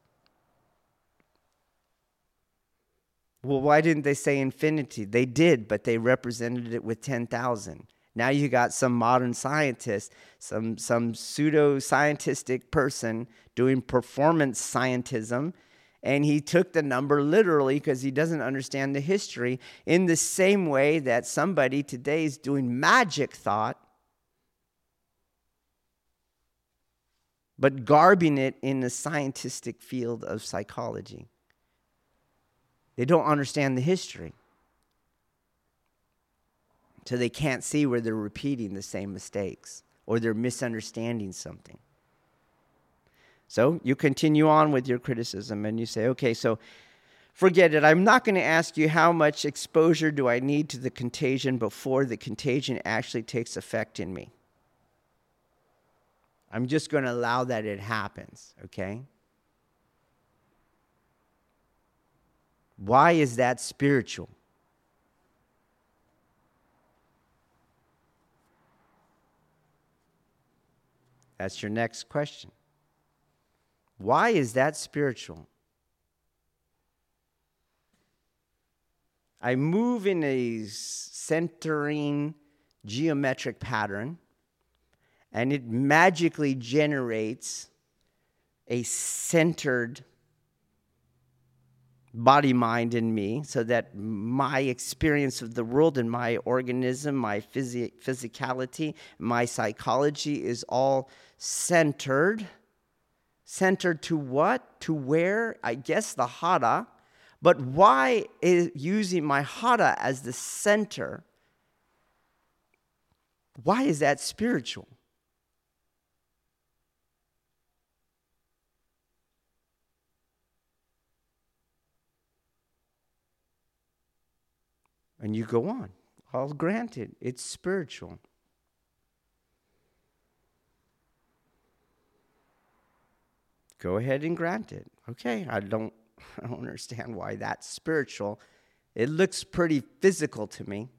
Well, why didn't they say infinity? They did, but they represented it with 10,000. Now you got some modern scientist, some, some pseudo scientific person doing performance scientism, and he took the number literally because he doesn't understand the history, in the same way that somebody today is doing magic thought, but garbing it in the scientific field of psychology. They don't understand the history. So they can't see where they're repeating the same mistakes or they're misunderstanding something. So you continue on with your criticism and you say, okay, so forget it. I'm not going to ask you how much exposure do I need to the contagion before the contagion actually takes effect in me. I'm just going to allow that it happens, okay? Why is that spiritual? That's your next question. Why is that spiritual? I move in a centering geometric pattern, and it magically generates a centered body mind in me so that my experience of the world and my organism my phys- physicality my psychology is all centered. Centered to what? To where? I guess the hara but why is using my hara as the center? Why is that spiritual And you go on. I'll grant it, it's spiritual. Go ahead and grant it. Okay, I don't, I don't understand why that's spiritual. It looks pretty physical to me.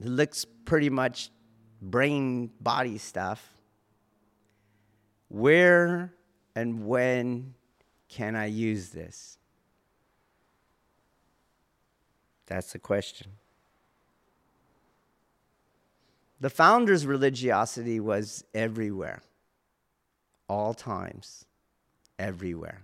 It looks pretty much brain body stuff. Where and when can I use this? That's the question. The founder's religiosity was everywhere, all times, everywhere.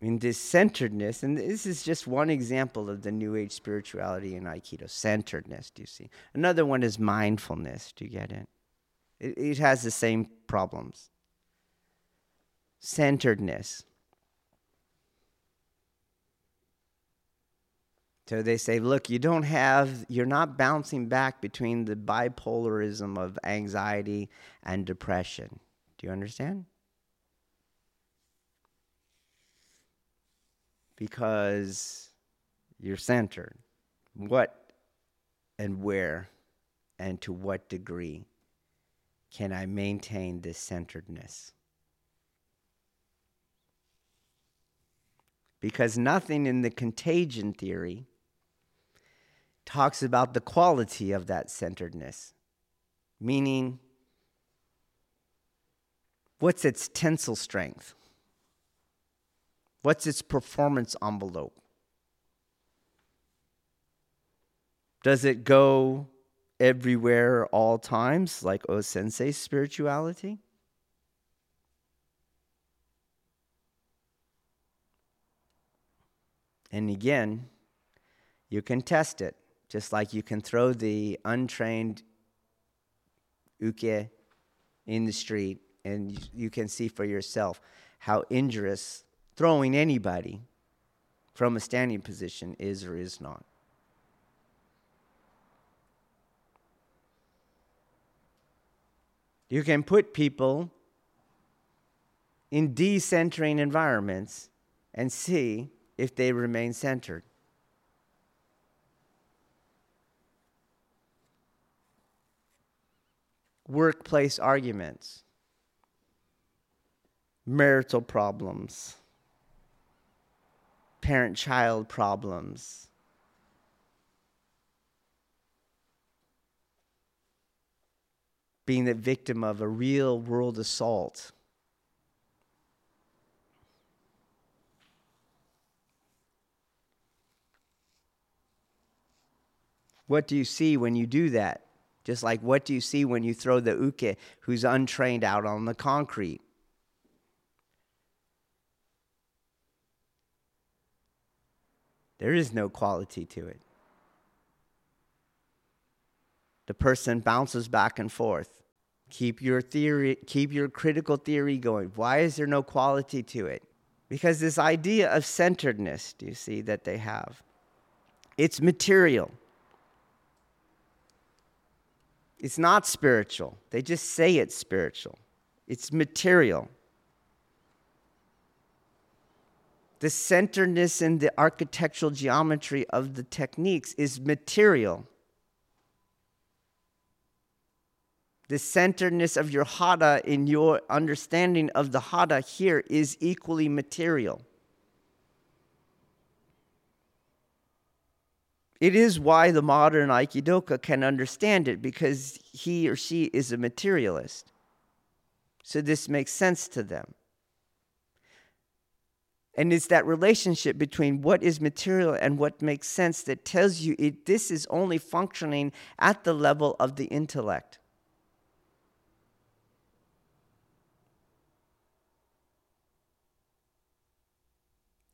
in this centeredness, and this is just one example of the New Age spirituality in Aikido centeredness, do you see? Another one is mindfulness. Do you get it? It, it has the same problems centeredness. So they say, look, you don't have, you're not bouncing back between the bipolarism of anxiety and depression. Do you understand? Because you're centered. What and where and to what degree can I maintain this centeredness? Because nothing in the contagion theory talks about the quality of that centeredness, meaning, what's its tensile strength? What's its performance envelope? Does it go everywhere, all times, like O Sensei's spirituality? And again, you can test it, just like you can throw the untrained uke in the street and you can see for yourself how injurious throwing anybody from a standing position is or is not. You can put people in decentering environments and see if they remain centered. Workplace arguments, marital problems, parent child problems. Being the victim of a real world assault. What do you see when you do that? Just like what do you see when you throw the uke who's untrained out on the concrete? There is no quality to it. The person bounces back and forth. Keep your theory, keep your critical theory going. Why is there no quality to it? Because this idea of centeredness, do you see that they have? It's material. It's not spiritual. They just say it's spiritual, it's material. The centeredness in the architectural geometry of the techniques is material. The centeredness of your hara in your understanding of the hara here is equally material. It is why the modern Aikidoka can understand it because he or she is a materialist. So this makes sense to them. And it's that relationship between what is material and what makes sense that tells you it, this is only functioning at the level of the intellect.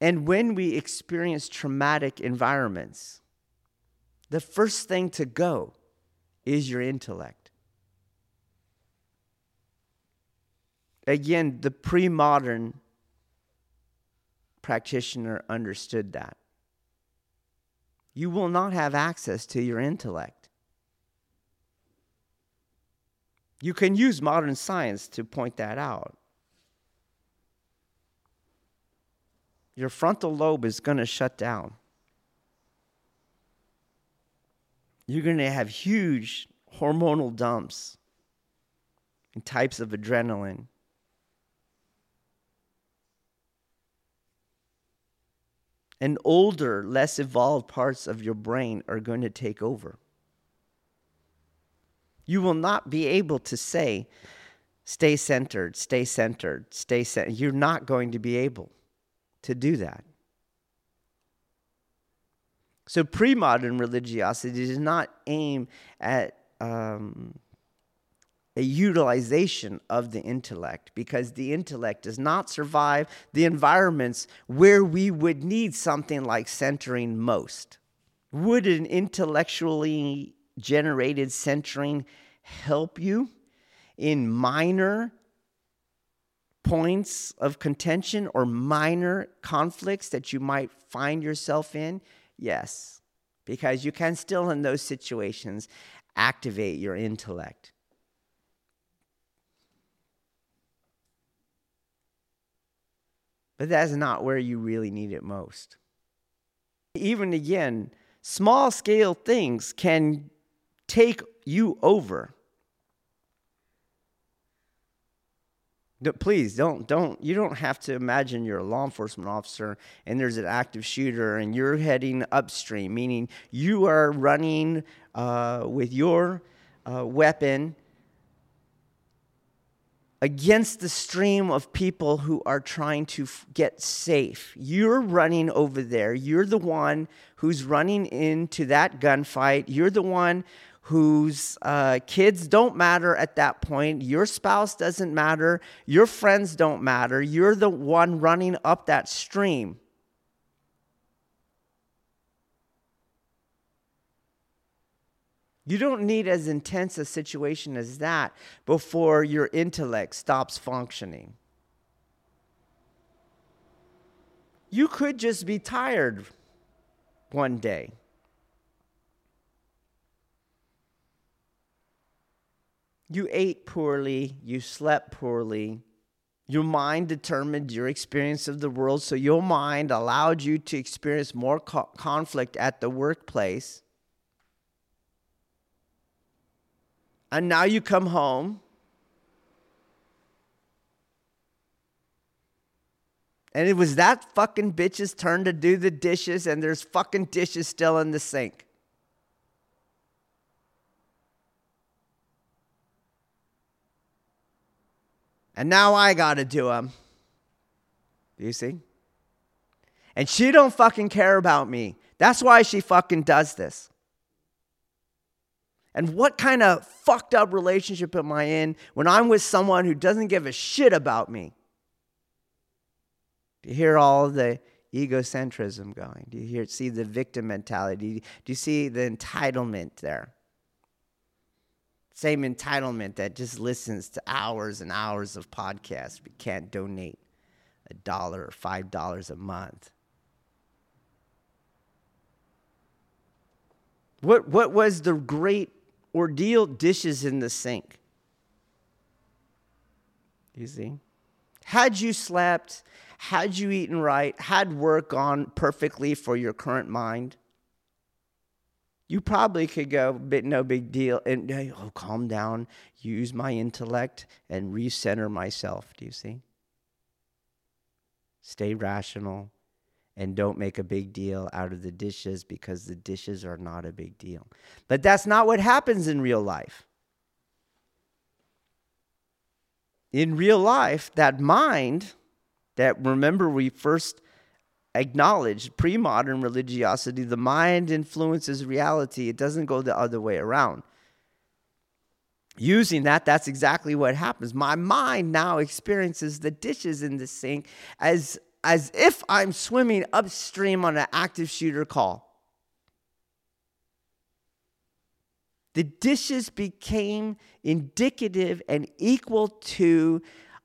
And when we experience traumatic environments, the first thing to go is your intellect. Again, the pre modern practitioner understood that. You will not have access to your intellect. You can use modern science to point that out. Your frontal lobe is going to shut down. You're going to have huge hormonal dumps and types of adrenaline and older, less evolved parts of your brain are going to take over. You will not be able to say, stay centered, stay centered, stay centered. You're not going to be able to do that. So, pre modern religiosity does not aim at um, a utilization of the intellect because the intellect does not survive the environments where we would need something like centering most. Would an intellectually generated centering help you in minor points of contention or minor conflicts that you might find yourself in? Yes, because you can still, in those situations, activate your intellect. But that's not where you really need it most. Even again, small scale things can take you over. Please don't don't you don't have to imagine you're a law enforcement officer and there's an active shooter and you're heading upstream, meaning you are running uh, with your uh, weapon against the stream of people who are trying to f- get safe. You're running over there. You're the one who's running into that gunfight. You're the one whose uh, kids don't matter at that point. Your spouse doesn't matter. Your friends don't matter. You're the one running up that stream. You don't need as intense a situation as that before your intellect stops functioning. You could just be tired one day. You ate poorly, you slept poorly. Your mind determined your experience of the world, so your mind allowed you to experience more co- conflict at the workplace. And now you come home. And it was that fucking bitch's turn to do the dishes, and there's fucking dishes still in the sink. And now I gotta do them. Do you see? And she don't fucking care about me. That's why she fucking does this. And what kind of fucked up relationship am I in when I'm with someone who doesn't give a shit about me? Do you hear all the egocentrism going? Do you hear see the victim mentality? Do you see the entitlement there? Same entitlement that just listens to hours and hours of podcasts but can't donate a dollar or five dollars a month. What what was the great ordeal dishes in the sink. You see? Had you slept, had you eaten right, had work gone perfectly for your current mind, you probably could go, but no big deal, and oh, calm down, use my intellect and recenter myself. Do you see? Stay rational and don't make a big deal out of the dishes because the dishes are not a big deal. But that's not what happens in real life. In real life, that mind that remember we first acknowledged pre modern religiosity, the mind influences reality. It doesn't go the other way around. Using that, that's exactly what happens. My mind now experiences the dishes in the sink as as if I'm swimming upstream on an active shooter call. The dishes became indicative and equal to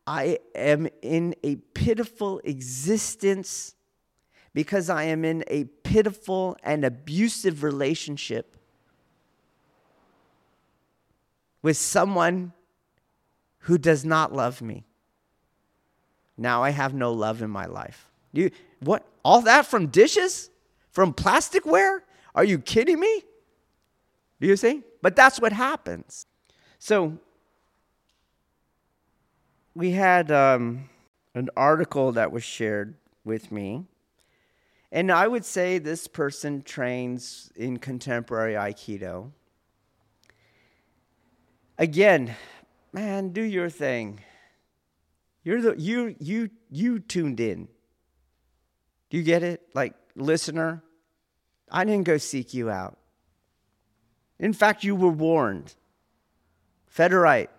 I am in a pitiful existence because I am in a pitiful and abusive relationship with someone who does not love me. Now I have no love in my life. You what? All that from dishes? From plasticware? Are you kidding me? Do you see? But that's what happens. So we had um, an article that was shared with me. And I would say this person trains in contemporary Aikido. Again, man, do your thing. You're the you you you tuned in. Do you get it? Like listener, I didn't go seek you out. In fact, you were warned. Federite,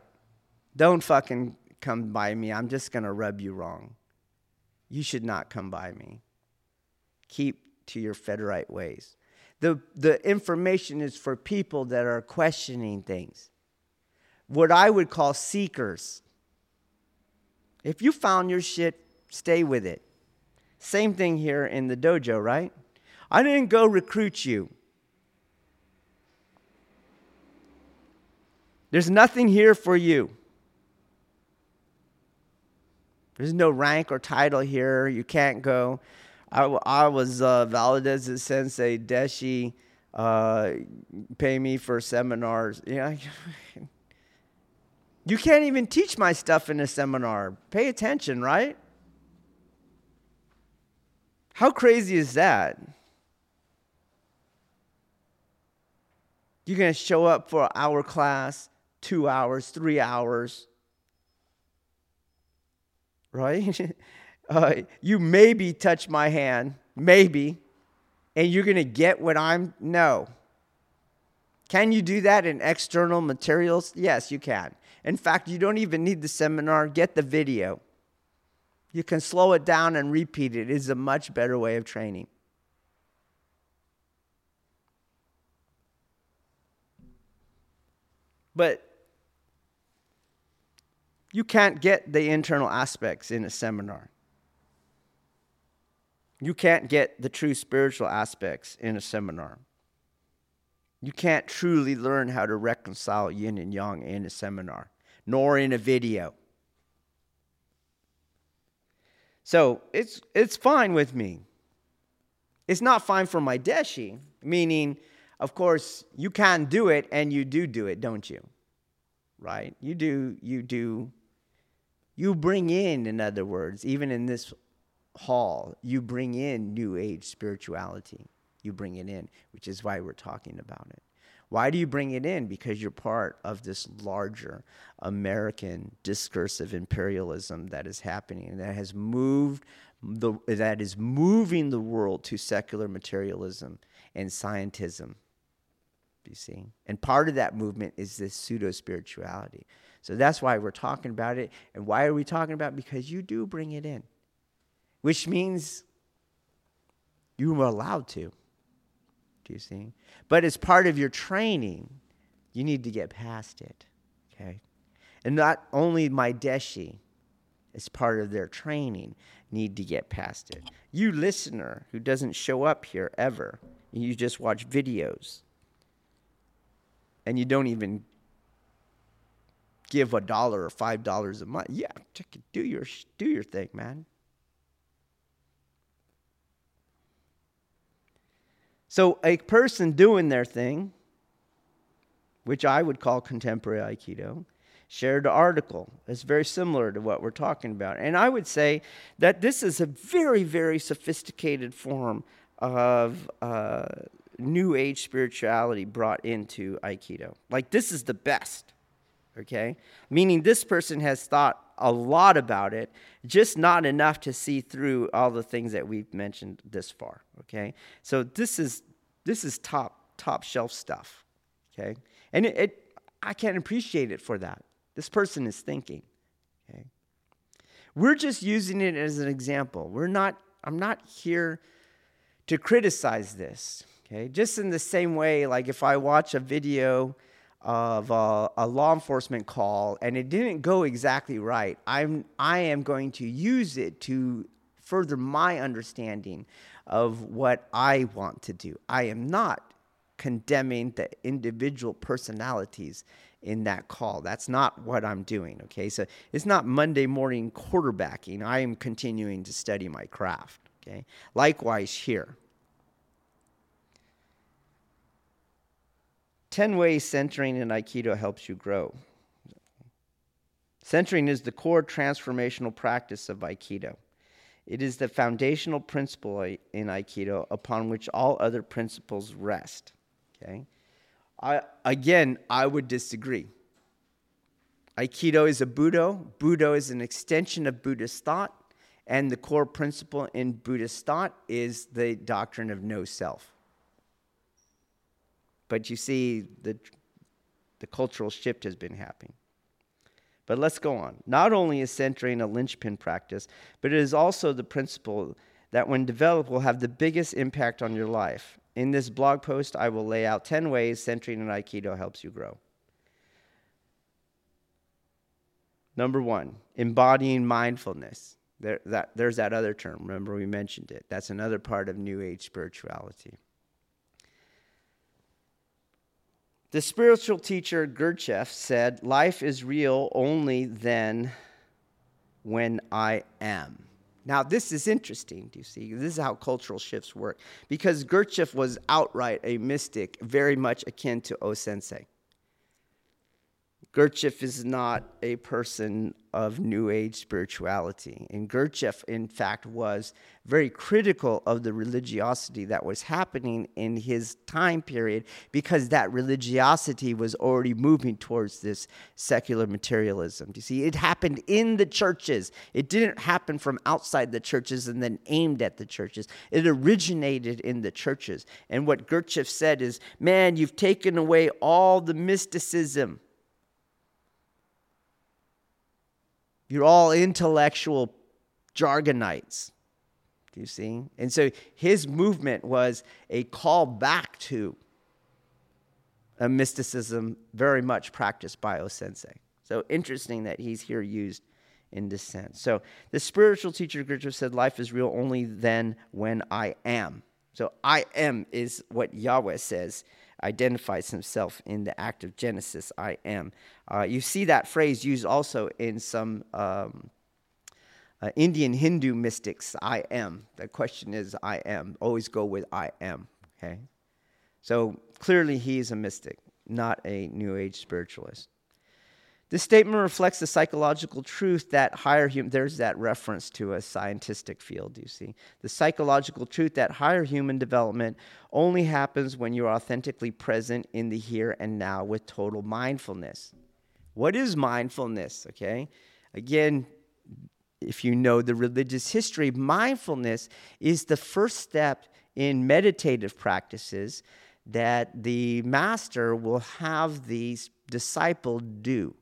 don't fucking come by me. I'm just going to rub you wrong. You should not come by me. Keep to your Federite ways. The, the information is for people that are questioning things, what I would call seekers. If you found your shit, stay with it. Same thing here in the dojo, right? I didn't go recruit you. There's nothing here for you. There's no rank or title here. You can't go. I, I was uh, Valadez's sensei, Deshi, uh, pay me for seminars. Yeah. You can't even teach my stuff in a seminar. Pay attention, right? How crazy is that? You're going to show up for our class, two hours, three hours, right? uh, you maybe touch my hand, maybe, and you're going to get what I'm. No. Can you do that in external materials? Yes, you can. In fact, you don't even need the seminar, get the video. You can slow it down and repeat it. It is a much better way of training. But you can't get the internal aspects in a seminar. You can't get the true spiritual aspects in a seminar. You can't truly learn how to reconcile yin and yang in a seminar nor in a video. So it's, it's fine with me. It's not fine for my deshi, meaning, of course, you can do it and you do do it, don't you? Right? You do, you do, you bring in, in other words, even in this hall, you bring in New Age spirituality. You bring it in, which is why we're talking about it. Why do you bring it in? Because you're part of this larger American discursive imperialism that is happening that has moved the, that is moving the world to secular materialism and scientism. You see? And part of that movement is this pseudo spirituality. So that's why we're talking about it. And why are we talking about it? Because you do bring it in, which means you were allowed to. Do you see? But as part of your training, you need to get past it. Okay? And not only my deshi, as part of their training, need to get past it. You listener who doesn't show up here ever, you just watch videos, and you don't even give a dollar or five dollars a month. Yeah, do your do your thing, man. So, a person doing their thing, which I would call contemporary Aikido, shared an article. It's very similar to what we're talking about. And I would say that this is a very, very sophisticated form of uh, new age spirituality brought into Aikido. Like, this is the best, okay? Meaning, this person has thought a lot about it, just not enough to see through all the things that we've mentioned this far, okay? So, this is, this is top, top shelf stuff, okay? And it, it I can't appreciate it for that. This person is thinking, okay? We're just using it as an example. We're not, I'm not here to criticize this. Okay, just in the same way, like if I watch a video of a, a, law enforcement call and it didn't go exactly right, I'm I am going to use it to further my understanding of what I want to do. I am not condemning the individual personalities in that call. That's not what I'm doing. Okay, so it's not Monday morning quarterbacking. I am continuing to study my craft. Okay, likewise here. 10 ways centering in Aikido helps you grow. Centering is the core transformational practice of Aikido. It is the foundational principle in Aikido upon which all other principles rest. Okay? I, again, I would disagree. Aikido is a Budo. Budo is an extension of Buddhist thought, and the core principle in Buddhist thought is the doctrine of no self. But you see, the, the cultural shift has been happening. But let's go on. Not only is centering a linchpin practice, but it is also the principle that, when developed, will have the biggest impact on your life. In this blog post, I will lay out 10 ways centering in Aikido helps you grow. Number one, embodying mindfulness. There, that, there's that other term. Remember, we mentioned it. That's another part of New Age spirituality. The spiritual teacher Gurdjieff said, Life is real only then when I am. Now, this is interesting, do you see? This is how cultural shifts work. Because Gurdjieff was outright a mystic, very much akin to O Sensei. Gurdjieff is not a person of New Age spirituality. And Gurdjieff, in fact, was very critical of the religiosity that was happening in his time period because that religiosity was already moving towards this secular materialism. You see, it happened in the churches. It didn't happen from outside the churches and then aimed at the churches. It originated in the churches. And what Gurdjieff said is, man, you've taken away all the mysticism You're all intellectual jargonites. Do you see? And so his movement was a call back to a mysticism very much practiced by O Sensei. So interesting that he's here used in this sense. So the spiritual teacher Gurdjieff said, Life is real only then when I am. So I am is what Yahweh says identifies himself in the act of Genesis, I am. Uh, you see that phrase used also in some um, uh, Indian Hindu mystics, I am. The question is, I am. Always go with I am, okay? So clearly he is a mystic, not a New Age spiritualist. This statement reflects the psychological truth that higher human, there's that reference to a scientific field, you see. The psychological truth that higher human development only happens when you're authentically present in the here and now with total mindfulness. What is mindfulness? Okay. Again, if you know the religious history, mindfulness is the first step in meditative practices that the master will have the disciple do.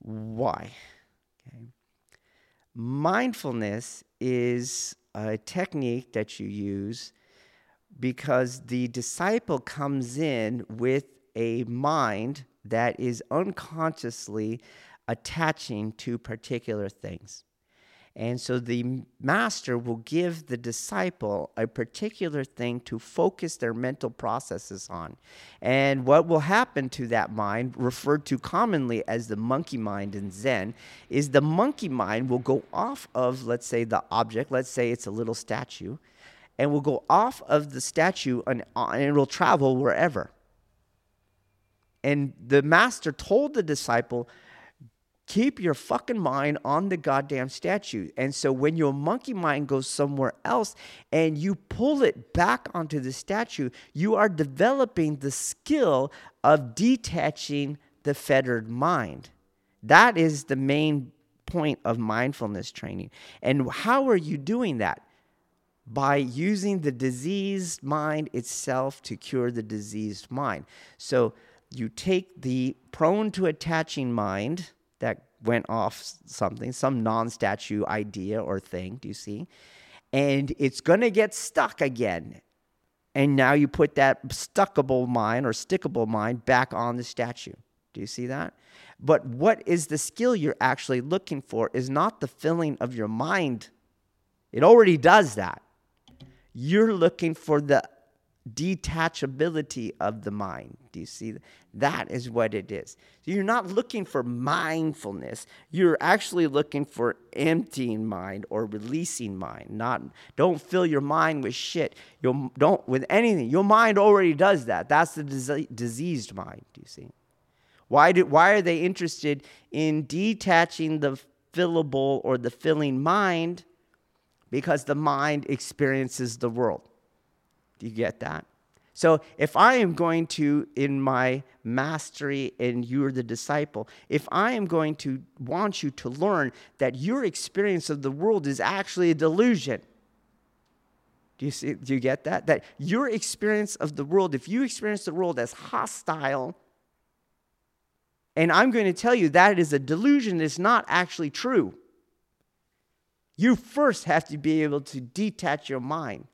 Why? Okay. Mindfulness is a technique that you use because the disciple comes in with a mind that is unconsciously attaching to particular things. And so the master will give the disciple a particular thing to focus their mental processes on. And what will happen to that mind, referred to commonly as the monkey mind in Zen, is the monkey mind will go off of, let's say, the object, let's say it's a little statue, and will go off of the statue and, uh, and it will travel wherever. And the master told the disciple, keep your fucking mind on the goddamn statue. And so when your monkey mind goes somewhere else and you pull it back onto the statue, you are developing the skill of detaching the fettered mind. That is the main point of mindfulness training. And how are you doing that? By using the diseased mind itself to cure the diseased mind. So you take the prone to attaching mind that went off something, some non statue idea or thing, do you see? And it's to get stuck again. And now you put that stuckable mind or stickable mind back on the statue. Do you see that? But what is the skill you're actually looking for is not the filling of your mind. It already does that. You're looking for the detachability of the mind. Do you see? That is what it is. You're not looking for mindfulness. You're actually looking for emptying mind or releasing mind. Not don't fill your mind with shit. You don't with anything. Your mind already does that. That's the diseased mind. Do you see? Why do why are they interested in detaching the fillable or the filling mind? Because the mind experiences the world. Do you get that? So if I am going to, in my mastery and you're the disciple, if I am going to want you to learn that your experience of the world is actually a delusion. Do you see, do you get that? That your experience of the world, if you experience the world as hostile, and I'm going to tell you that is a delusion, it's not actually true. You first have to be able to detach your mind.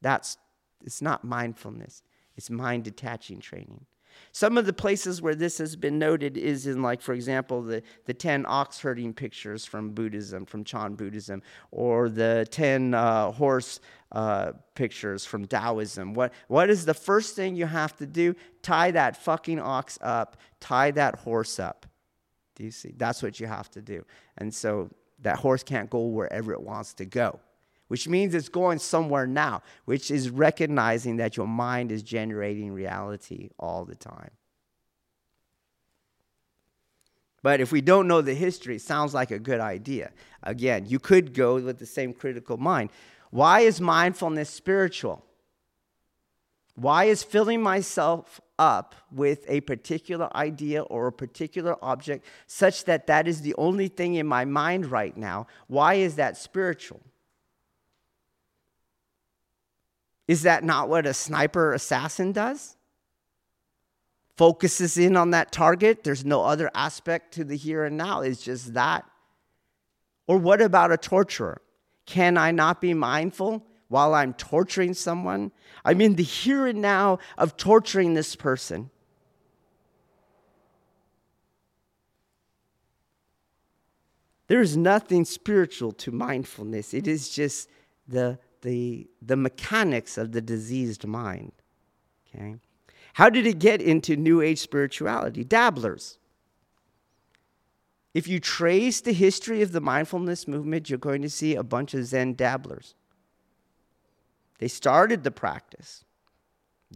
That's it's not mindfulness, it's mind detaching training. Some of the places where this has been noted is in, like, for example, the, the 10 ox herding pictures from Buddhism, from Chan Buddhism, or the 10 uh, horse uh, pictures from Taoism. What, what is the first thing you have to do? Tie that fucking ox up, tie that horse up. Do you see? That's what you have to do. And so that horse can't go wherever it wants to go which means it's going somewhere now, which is recognizing that your mind is generating reality all the time. But if we don't know the history, it sounds like a good idea. Again, you could go with the same critical mind. Why is mindfulness spiritual? Why is filling myself up with a particular idea or a particular object such that that is the only thing in my mind right now? Why is that spiritual? Is that not what a sniper assassin does? Focuses in on that target. There's no other aspect to the here and now, it's just that. Or what about a torturer? Can I not be mindful while I'm torturing someone? I'm in the here and now of torturing this person. There is nothing spiritual to mindfulness. It is just the the, the mechanics of the diseased mind. Okay? How did it get into New Age spirituality? Dabblers. If you trace the history of the mindfulness movement, you're going to see a bunch of Zen dabblers. They started the practice.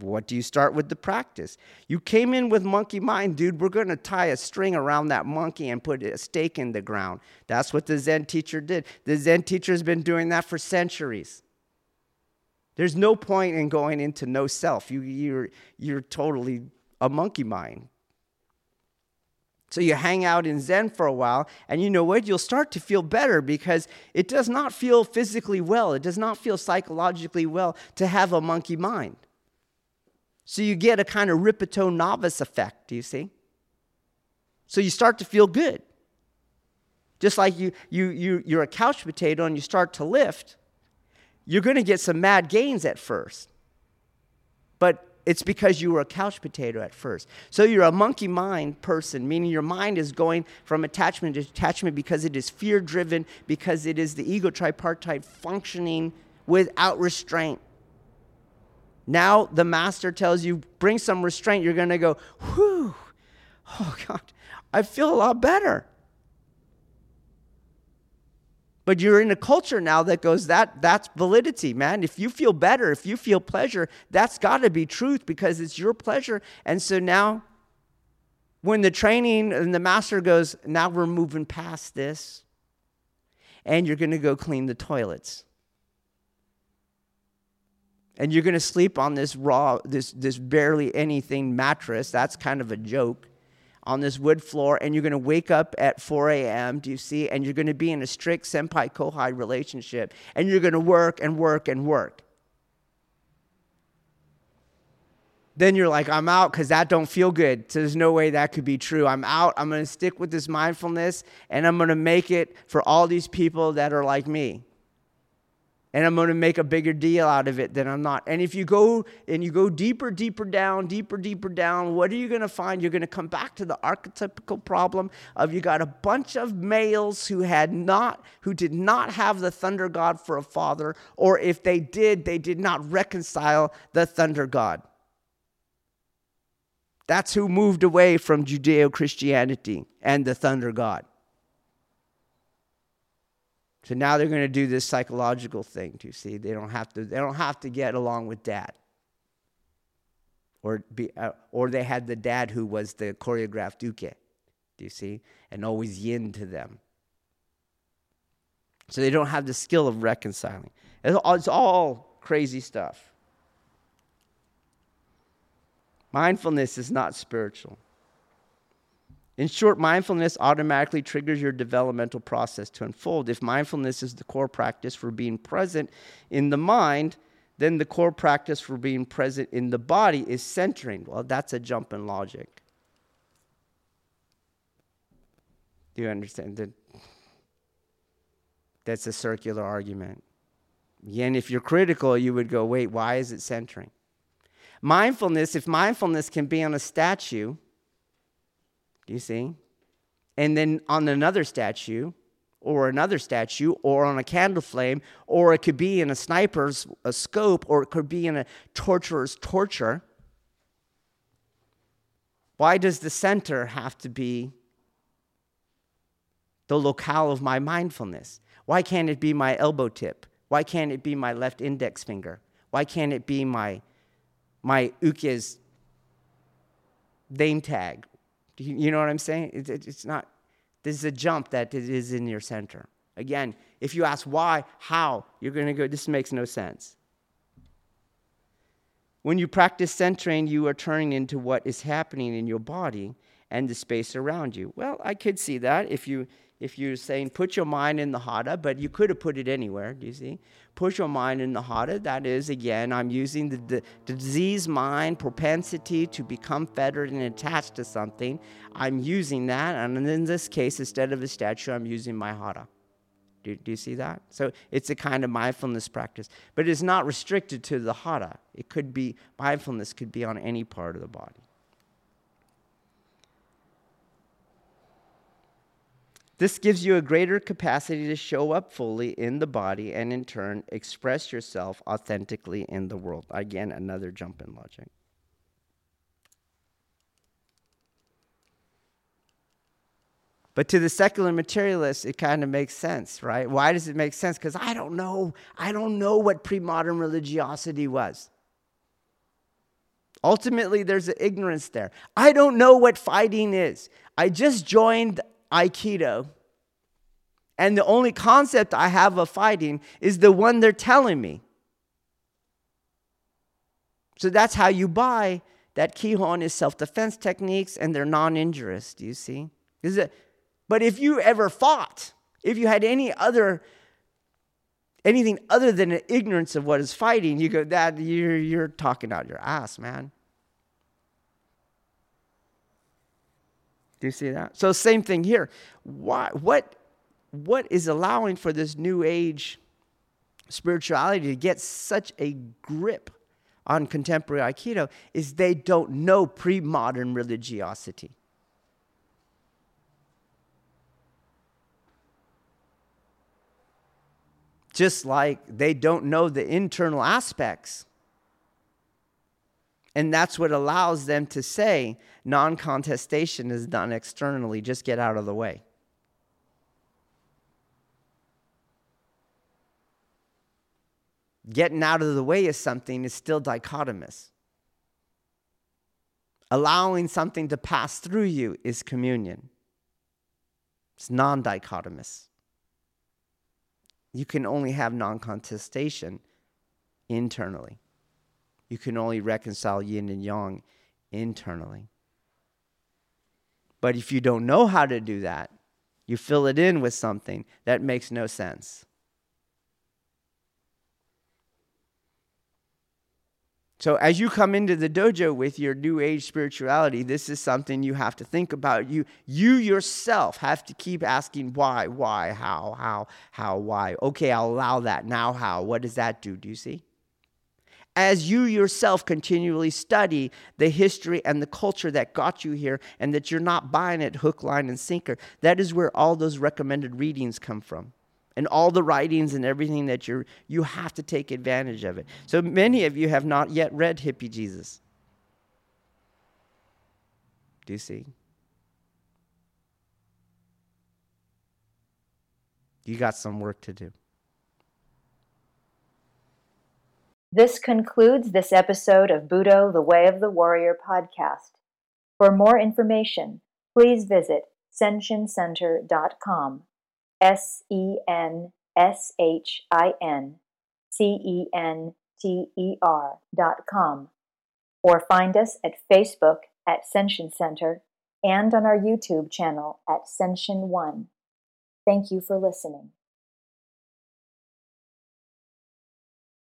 What do you start with the practice? You came in with monkey mind, dude. We're going to tie a string around that monkey and put a stake in the ground. That's what the Zen teacher did. The Zen teacher has been doing that for centuries. There's no point in going into no self. You, you're, you're totally a monkey mind. So you hang out in Zen for a while, and you know what? You'll start to feel better because it does not feel physically well, it does not feel psychologically well to have a monkey mind. So you get a kind of Rippetoe novice effect, do you see? So you start to feel good. Just like you, you, you, you're a couch potato and you start to lift, you're going to get some mad gains at first. But it's because you were a couch potato at first. So you're a monkey mind person, meaning your mind is going from attachment to attachment because it is fear driven, because it is the ego tripartite functioning without restraint. Now the master tells you, bring some restraint. You're going to go, whew, oh God, I feel a lot better. But you're in a culture now that goes, that that's validity, man. If you feel better, if you feel pleasure, that's got to be truth because it's your pleasure. And so now when the training and the master goes, now we're moving past this, and you're going to go clean the toilets. And you're going to sleep on this raw, this, this barely anything mattress. That's kind of a joke on this wood floor and you're going to wake up at 4 a.m. Do you see? And you're going to be in a strict senpai kohai relationship and you're going to work and work and work. Then you're like, I'm out because that don't feel good. So there's no way that could be true. I'm out. I'm going to stick with this mindfulness and I'm going to make it for all these people that are like me and I'm going to make a bigger deal out of it than I'm not. And if you go and you go deeper, deeper down, deeper, deeper down, what are you going to find? You're going to come back to the archetypical problem of you got a bunch of males who had not, who did not have the thunder god for a father, or if they did, they did not reconcile the thunder god. That's who moved away from Judeo Christianity and the thunder god. So now they're going to do this psychological thing. Do you see? They don't have to. They don't have to get along with dad. Or be, uh, or they had the dad who was the choreographed uke. Do you see? And always yin to them. So they don't have the skill of reconciling. It's all, it's all crazy stuff. Mindfulness is not spiritual. In short, mindfulness automatically triggers your developmental process to unfold. If mindfulness is the core practice for being present in the mind, then the core practice for being present in the body is centering. Well, that's a jump in logic. Do you understand that? That's a circular argument. Again, if you're critical, you would go, wait, why is it centering? Mindfulness, if mindfulness can be on a statue, do you see? And then on another statue, or another statue, or on a candle flame, or it could be in a sniper's a scope, or it could be in a torturer's torture. Why does the center have to be the locale of my mindfulness? Why can't it be my elbow tip? Why can't it be my left index finger? Why can't it be my my uke's name tag you, you know what I'm saying? It, it, it's not, this is a jump that is in your center. Again, if you ask why, how, you're going to go, this makes no sense. When you practice centering, you are turning into what is happening in your body and the space around you. Well, I could see that if you if you're saying put your mind in the hara, but you could have put it anywhere, do you see? Put your mind in the hara, that is, again, I'm using the, the, the disease mind propensity to become fettered and attached to something. I'm using that, and in this case, instead of a statue, I'm using my hara. Do, do, you see that? So it's a kind of mindfulness practice, but it's not restricted to the hara. It could be, mindfulness could be on any part of the body. This gives you a greater capacity to show up fully in the body and, in turn, express yourself authentically in the world. Again, another jump in logic. But to the secular materialist, it kind of makes sense, right? Why does it make sense? Because I don't know. I don't know what pre modern religiosity was. Ultimately, there's an ignorance there. I don't know what fighting is. I just joined Aikido. And the only concept I have of fighting is the one they're telling me. So that's how you buy that Kihon is self defense techniques and they're non injurious. Do you see? Is it, but if you ever fought, if you had any other anything other than an ignorance of what is fighting, you go, that you're, you're talking out your ass, man. Do you see that? So same thing here. Why, what, what is allowing for this new age spirituality to get such a grip on contemporary Aikido is they don't know pre-modern religiosity. Just like they don't know the internal aspects and that's what allows them to say non contestation is done externally, just get out of the way. Getting out of the way of something is still dichotomous. Allowing something to pass through you is communion. It's non dichotomous. You can only have non contestation internally. You can only reconcile yin and yang internally. But if you don't know how to do that, you fill it in with something that makes no sense. So as you come into the dojo with your new age spirituality, this is something you have to think about. You you yourself have to keep asking why, why, how, how, how, why. Okay, I'll allow that. Now how? What does that do? Do you see? As you yourself continually study the history and the culture that got you here and that you're not buying it hook, line, and sinker, that is where all those recommended readings come from. And all the writings and everything that you're you have to take advantage of it. So many of you have not yet read hippie jesus. Do you see? You got some work to do this concludes this episode of budo the way of the warrior podcast for more information please visit senshincenter.com S E N S H I N C E N T E R dot com, or find us at Facebook at Senshin Center and on our YouTube channel at Senshin One. Thank you for listening.